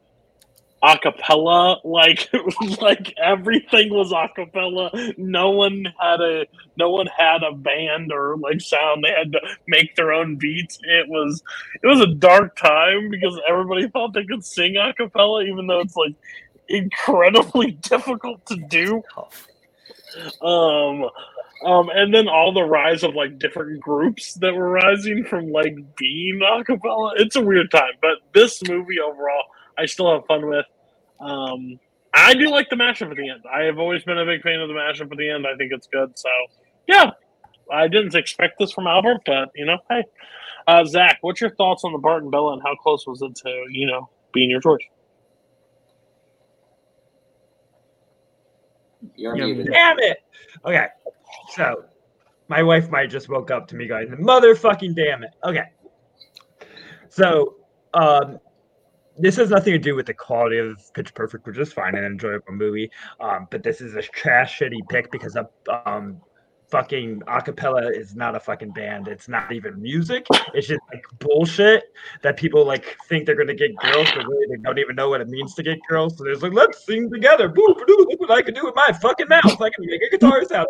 acapella. Like, like everything was acapella. No one had a no one had a band or like sound. They had to make their own beats. It was it was a dark time because everybody thought they could sing acapella, even though it's like incredibly difficult to do. Um, um, and then all the rise of like different groups that were rising from like being acapella. It's a weird time, but this movie overall, I still have fun with. Um, I do like the mashup at the end. I have always been a big fan of the mashup at the end. I think it's good. So, yeah, I didn't expect this from Albert, but you know, hey, uh, Zach, what's your thoughts on the Barden Bella and how close was it to you know being your choice? You're Yeah, muted. Damn it. Okay. So my wife might just woke up to me going, motherfucking damn it. Okay. So um this has nothing to do with the quality of Pitch Perfect, which is fine and enjoyable movie. Um, but this is a trash shitty pick because um fucking acapella is not a fucking band. It's not even music. It's just like bullshit that people like think they're gonna get girls, but really they don't even know what it means to get girls. So there's like, let's sing together. Boo ba-doo, look what I can do with my fucking mouth. I can make a guitar sound.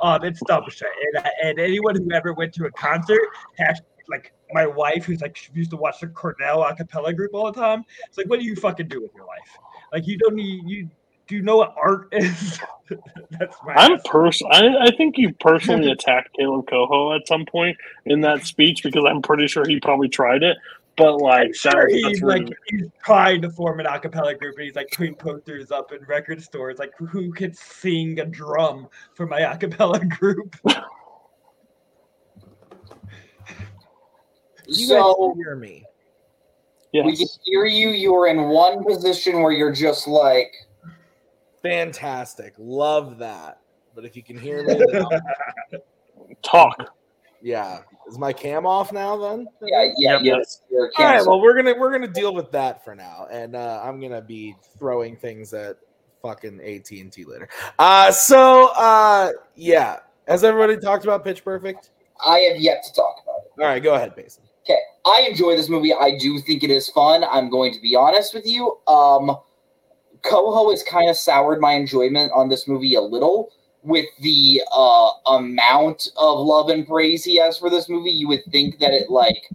Um, it's dumb shit. And, and anyone who ever went to a concert has like my wife, who's like she used to watch the Cornell a cappella group all the time. It's like, what do you fucking do with your life? Like you don't need you. Do you know what art is? That's my. I'm answer. pers- I, I think you personally attacked Caleb Coho at some point in that speech because I'm pretty sure he probably tried it. But like, I'm sure that, he's like rude. he's trying to form an a cappella group and he's like putting posters up in record stores like who could sing a drum for my a cappella group you So guys hear me? Yes. we can hear you. You are in one position where you're just like, Fantastic. Love that. But if you can hear me, talk. yeah. Is my cam off now then? yeah, yeah, Yep. Yes. All right, well we're gonna we're gonna deal with that for now, and uh, I'm gonna be throwing things at fucking AT and T later. Uh, so uh, yeah, has everybody talked about Pitch Perfect? I have yet to talk about it. All right, go ahead, Payson. Okay, I enjoy this movie. I do think it is fun. I'm going to be honest with you. Um, Coho has kind of soured my enjoyment on this movie a little with the uh, amount of love and praise he has for this movie. You would think that it like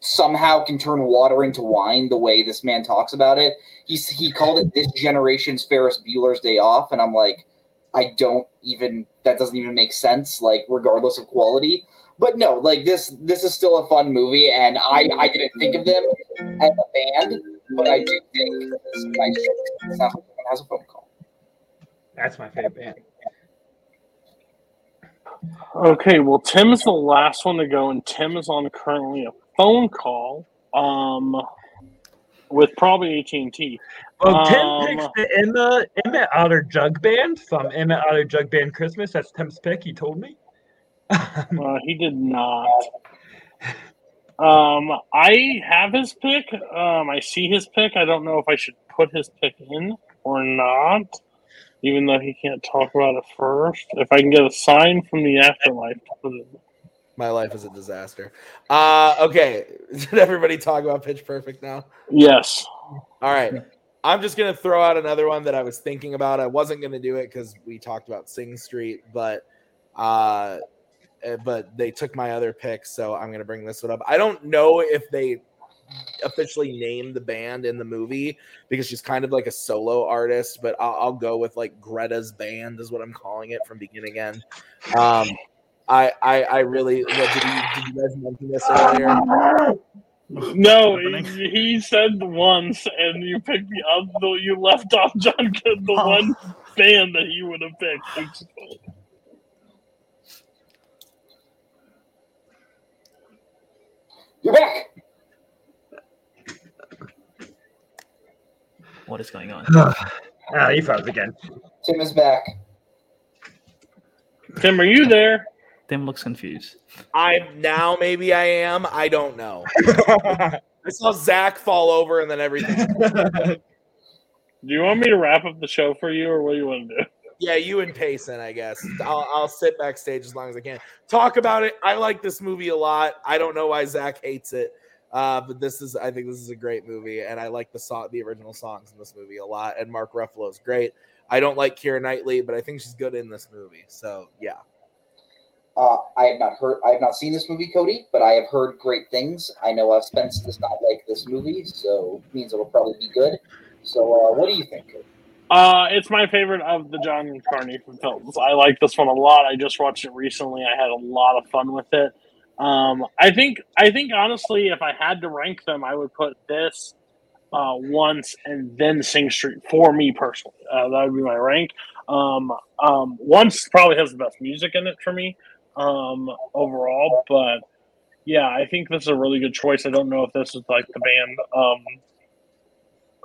somehow can turn water into wine the way this man talks about it. He's he called it this generation's Ferris Bueller's Day Off, and I'm like, I don't even that doesn't even make sense. Like regardless of quality but no, like this this is still a fun movie, and I I didn't think of them as a band, but I do think this is nice. It sounds like someone has a phone call. that's my favorite band Okay, well, Tim is the last one to go, and Tim is on currently a phone call. Um, with probably AT and T. Well, Tim Um, picks the Emma Emmet Otter Jug Band from Emmet Otter Jug Band Christmas. That's Tim's pick. He told me. Uh, he did not. Um, I have his pick. Um, I see his pick. I don't know if I should put his pick in or not, even though he can't talk about it first. If I can get a sign from the afterlife to put it in. My life is a disaster. Uh, okay, did everybody talk about Pitch Perfect now? Yes. All right. I'm just gonna throw out another one that I was thinking about. I wasn't gonna do it because we talked about Sing Street, but uh, but they took my other pick, so I'm gonna bring this one up. I don't know if they officially named the band in the movie because she's kind of like a solo artist, but I'll, I'll go with like Greta's band is what I'm calling it from beginning end. Um, I, I I really what, did, you, did you guys mention this earlier? No, he, he said once, and you picked the other. You left off John Good, the one band that he would have picked. You're back. What is going on? Ah, he froze again. Tim is back. Tim, are you there? Tim looks confused. I now maybe I am. I don't know. I saw Zach fall over and then everything. Do you want me to wrap up the show for you, or what do you want to do? Yeah, you and Payson, I guess. I'll, I'll sit backstage as long as I can. Talk about it. I like this movie a lot. I don't know why Zach hates it, uh, but this is. I think this is a great movie, and I like the song, the original songs in this movie a lot. And Mark Ruffalo is great. I don't like Keira Knightley, but I think she's good in this movie. So yeah. Uh, I have not heard, I have not seen this movie, Cody, but I have heard great things. I know Spence does not like this movie, so it means it'll probably be good. So, uh, what do you think? Cody? Uh, it's my favorite of the John Carney films. I like this one a lot. I just watched it recently. I had a lot of fun with it. Um, I think, I think honestly, if I had to rank them, I would put this uh, once and then Sing Street for me personally. Uh, that would be my rank. Um, um, once probably has the best music in it for me um, overall, but yeah, I think this is a really good choice. I don't know if this is like the band um,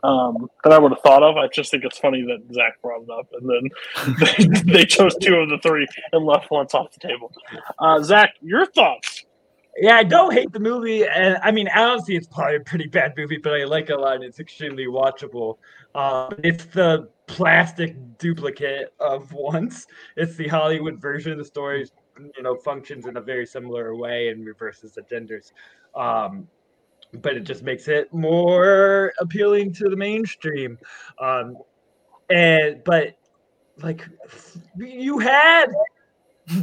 um, that I would have thought of. I just think it's funny that Zach brought it up, and then they, they chose two of the three and left once off the table. Uh, Zach, your thoughts? Yeah, I don't hate the movie, and I mean, honestly, it's probably a pretty bad movie, but I like it a lot. It's extremely watchable. Um, it's the plastic duplicate of once. It's the Hollywood version. Of the story, you know, functions in a very similar way and reverses the genders. Um, but it just makes it more appealing to the mainstream. Um, and but like you had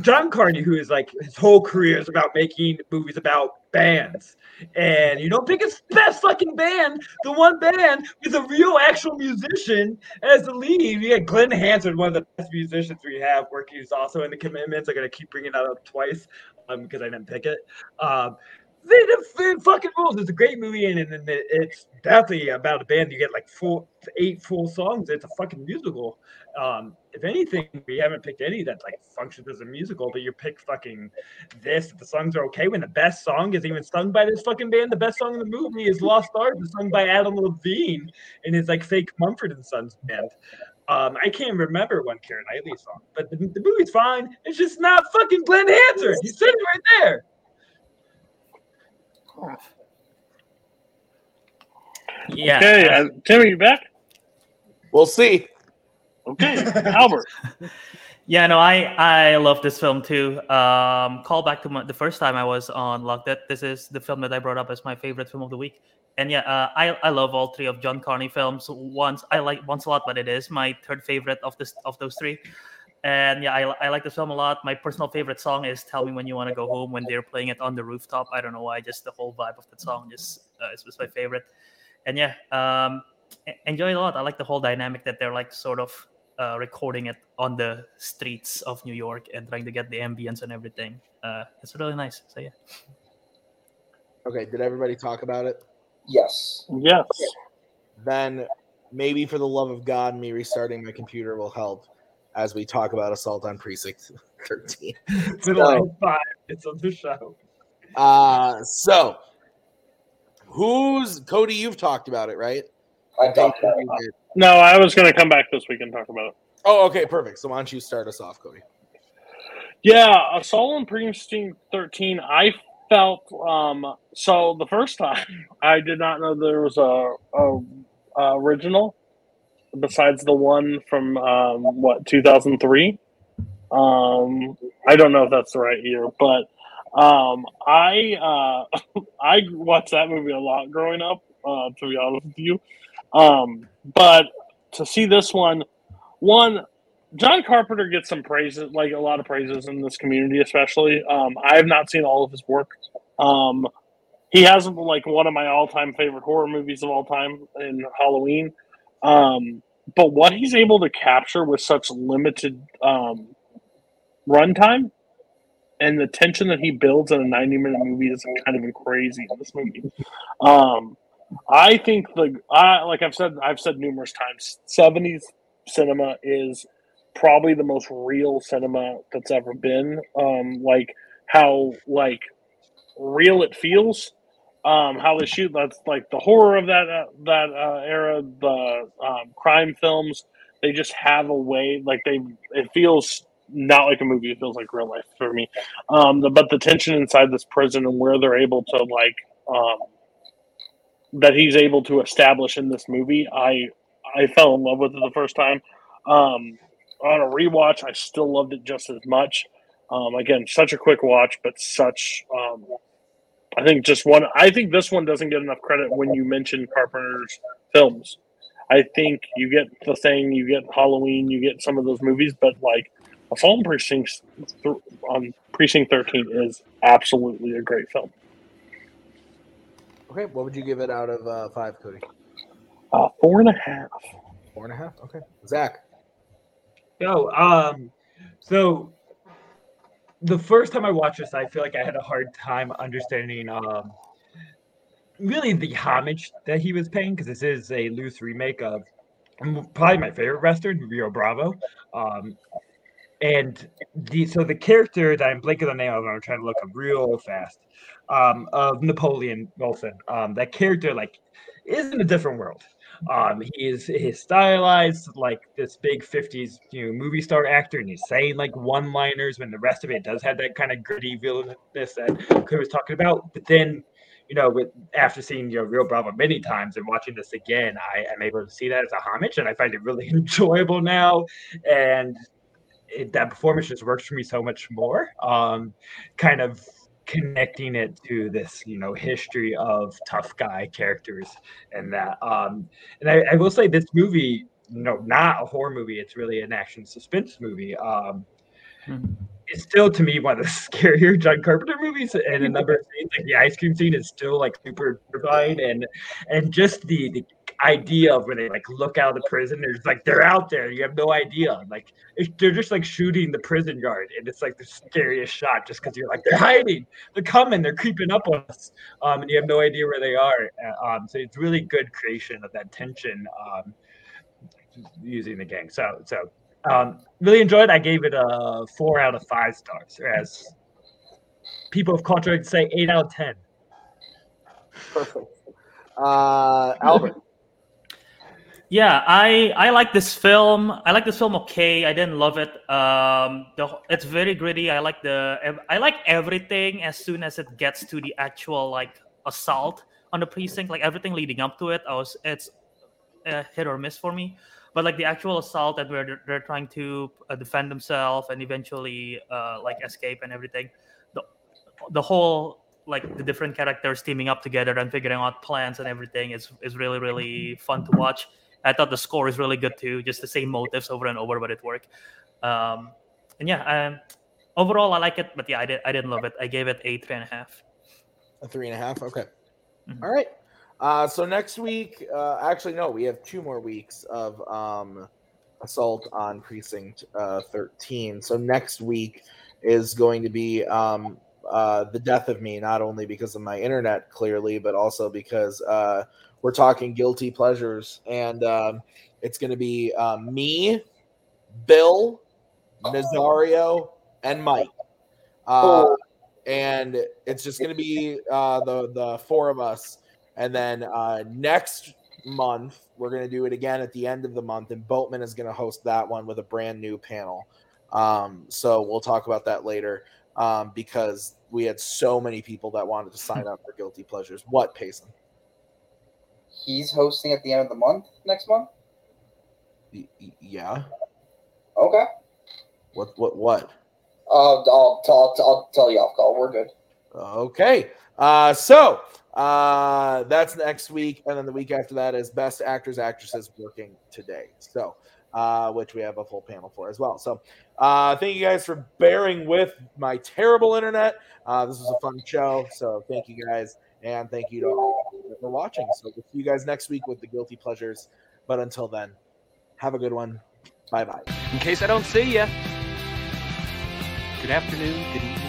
John Carney, who is like his whole career is about making movies about bands. And you don't pick his best fucking band, the one band with a real actual musician as the lead. You had Glen Hansard, one of the best musicians we have, working. He's also in the commitments. I'm gonna keep bringing that up twice um, because I didn't pick it. Um, they fucking rules. It's a great movie, and, and it- it's definitely about a band. You get like four, eight full songs. It's a fucking musical. Um, if anything, we haven't picked any that like functions as a musical, but you pick fucking this. The songs are okay. When the best song is even sung by this fucking band, the best song in the movie is "Lost Stars," sung by Adam Levine and his like fake Mumford and Sons band. Um, I can't remember one Karen Knightley song, but the, the movie's fine. It's just not fucking Glen Hansard. He's sitting right there. Yeah. Okay, uh, Tim, are you back? We'll see. Okay, Albert. Yeah, no, I I love this film too. Um, call back to my, the first time I was on Locked It. This is the film that I brought up as my favorite film of the week. And yeah, uh, I I love all three of John Carney films. Once I like once a lot, but it is my third favorite of this of those three. And yeah, I, I like this film a lot. My personal favorite song is "Tell Me When You Want to Go Home" when they're playing it on the rooftop. I don't know why, just the whole vibe of that song just uh, is was my favorite. And yeah, um, enjoy it a lot. I like the whole dynamic that they're like sort of uh, recording it on the streets of New York and trying to get the ambience and everything. Uh, it's really nice. So yeah. Okay, did everybody talk about it? Yes. Yes. Then maybe for the love of God, me restarting my computer will help as we talk about Assault on Precinct 13. It's in So- line five. It's on the show. Uh, so Who's Cody? You've talked about it, right? I talked about it. Did. No, I was going to come back this week and talk about it. Oh, okay, perfect. So why don't you start us off, Cody? Yeah, Assault on Precinct 13. I felt um so the first time I did not know there was a, a, a original besides the one from um what 2003. Um I don't know if that's the right year, but um I uh I watched that movie a lot growing up, uh to be honest with you. Um but to see this one one John Carpenter gets some praises, like a lot of praises in this community, especially. Um, I have not seen all of his work. Um, he has like one of my all-time favorite horror movies of all time in Halloween. Um, but what he's able to capture with such limited um, runtime and the tension that he builds in a 90-minute movie is kind of crazy in this movie. Um, I think the I like I've said I've said numerous times, 70s cinema is probably the most real cinema that's ever been. Um, like how like real it feels. Um, how they shoot that's like the horror of that uh, that uh, era, the um, crime films. They just have a way like they it feels not like a movie. It feels like real life for me. Um, the, but the tension inside this prison and where they're able to like um, that he's able to establish in this movie, I I fell in love with it the first time. Um, on a rewatch, I still loved it just as much. Um, again, such a quick watch, but such. Um, I think just one. I think this one doesn't get enough credit when you mention Carpenter's films. I think you get the thing, you get Halloween, you get some of those movies, but like Assault on Precinct on Precinct Thirteen is absolutely a great film. Okay, what would you give it out of uh, five, Cody? Uh, four and a half. Four and a half. Okay, Zach. Yo, um, so the first time I watched this, I feel like I had a hard time understanding um really the homage that he was paying because this is a loose remake of probably my favorite western, Rio Bravo. Um, and the so the character that I'm blanking the name of, I'm trying to look up real fast, um, of Napoleon Wilson. Um, that character like is in a different world. Um, he is stylized like this big 50s you know movie star actor, and he's saying like one liners when the rest of it does have that kind of gritty villainous that Chris was talking about. But then, you know, with after seeing you know Rio Bravo many times and watching this again, I am able to see that as a homage, and I find it really enjoyable now. And it, that performance just works for me so much more. Um, kind of connecting it to this you know history of tough guy characters and that um and I, I will say this movie no not a horror movie it's really an action suspense movie um it's still to me one of the scarier John Carpenter movies, and a number of scenes like the ice cream scene is still like super terrifying, and and just the the idea of when they like look out of the prison, there's like they're out there, you have no idea, like it, they're just like shooting the prison guard, and it's like the scariest shot just because you're like they're hiding, they're coming, they're creeping up on us, um, and you have no idea where they are. Uh, Um, so it's really good creation of that tension. Um, using the gang. So so um, really enjoyed. I gave it a four out of five stars. Whereas people of culture say eight out of ten. Perfect. Uh, Albert. Yeah, I I like this film. I like this film. Okay, I didn't love it. Um, the it's very gritty. I like the I like everything as soon as it gets to the actual like assault on the precinct. Like everything leading up to it, I was it's a hit or miss for me. But like the actual assault that where they're, trying to uh, defend themselves and eventually uh, like escape and everything, the the whole like the different characters teaming up together and figuring out plans and everything is is really really fun to watch. I thought the score is really good too, just the same motives over and over, but it worked. Um, and yeah, um, overall I like it, but yeah, I did I didn't love it. I gave it a three and a half. A three and a half. Okay. Mhm. All right. Uh, so next week, uh, actually, no, we have two more weeks of um, assault on precinct uh, 13. So next week is going to be um, uh, the death of me, not only because of my internet, clearly, but also because uh, we're talking guilty pleasures, and um, it's going to be um, me, Bill, Nazario, and Mike. Uh, and it's just going to be uh, the the four of us And then uh, next month, we're going to do it again at the end of the month, and Boatman is going to host that one with a brand new panel. Um, so we'll talk about that later um, because we had so many people that wanted to sign up for Guilty Pleasures. What, Payson? He's hosting at the end of the month next month. Y- yeah. Okay. What? What? What? Uh, I'll, I'll, I'll tell you off call. We're good. Okay. Uh, so uh, that's next week, and then the week after that is best actors actresses working today. So, uh, which we have a full panel for as well. So, uh, thank you guys for bearing with my terrible internet. Uh, this was a fun show, so thank you guys, and thank you to all for watching. So, we'll see you guys next week with the guilty pleasures. But until then, have a good one. Bye bye. In case I don't see you. Good afternoon, good evening,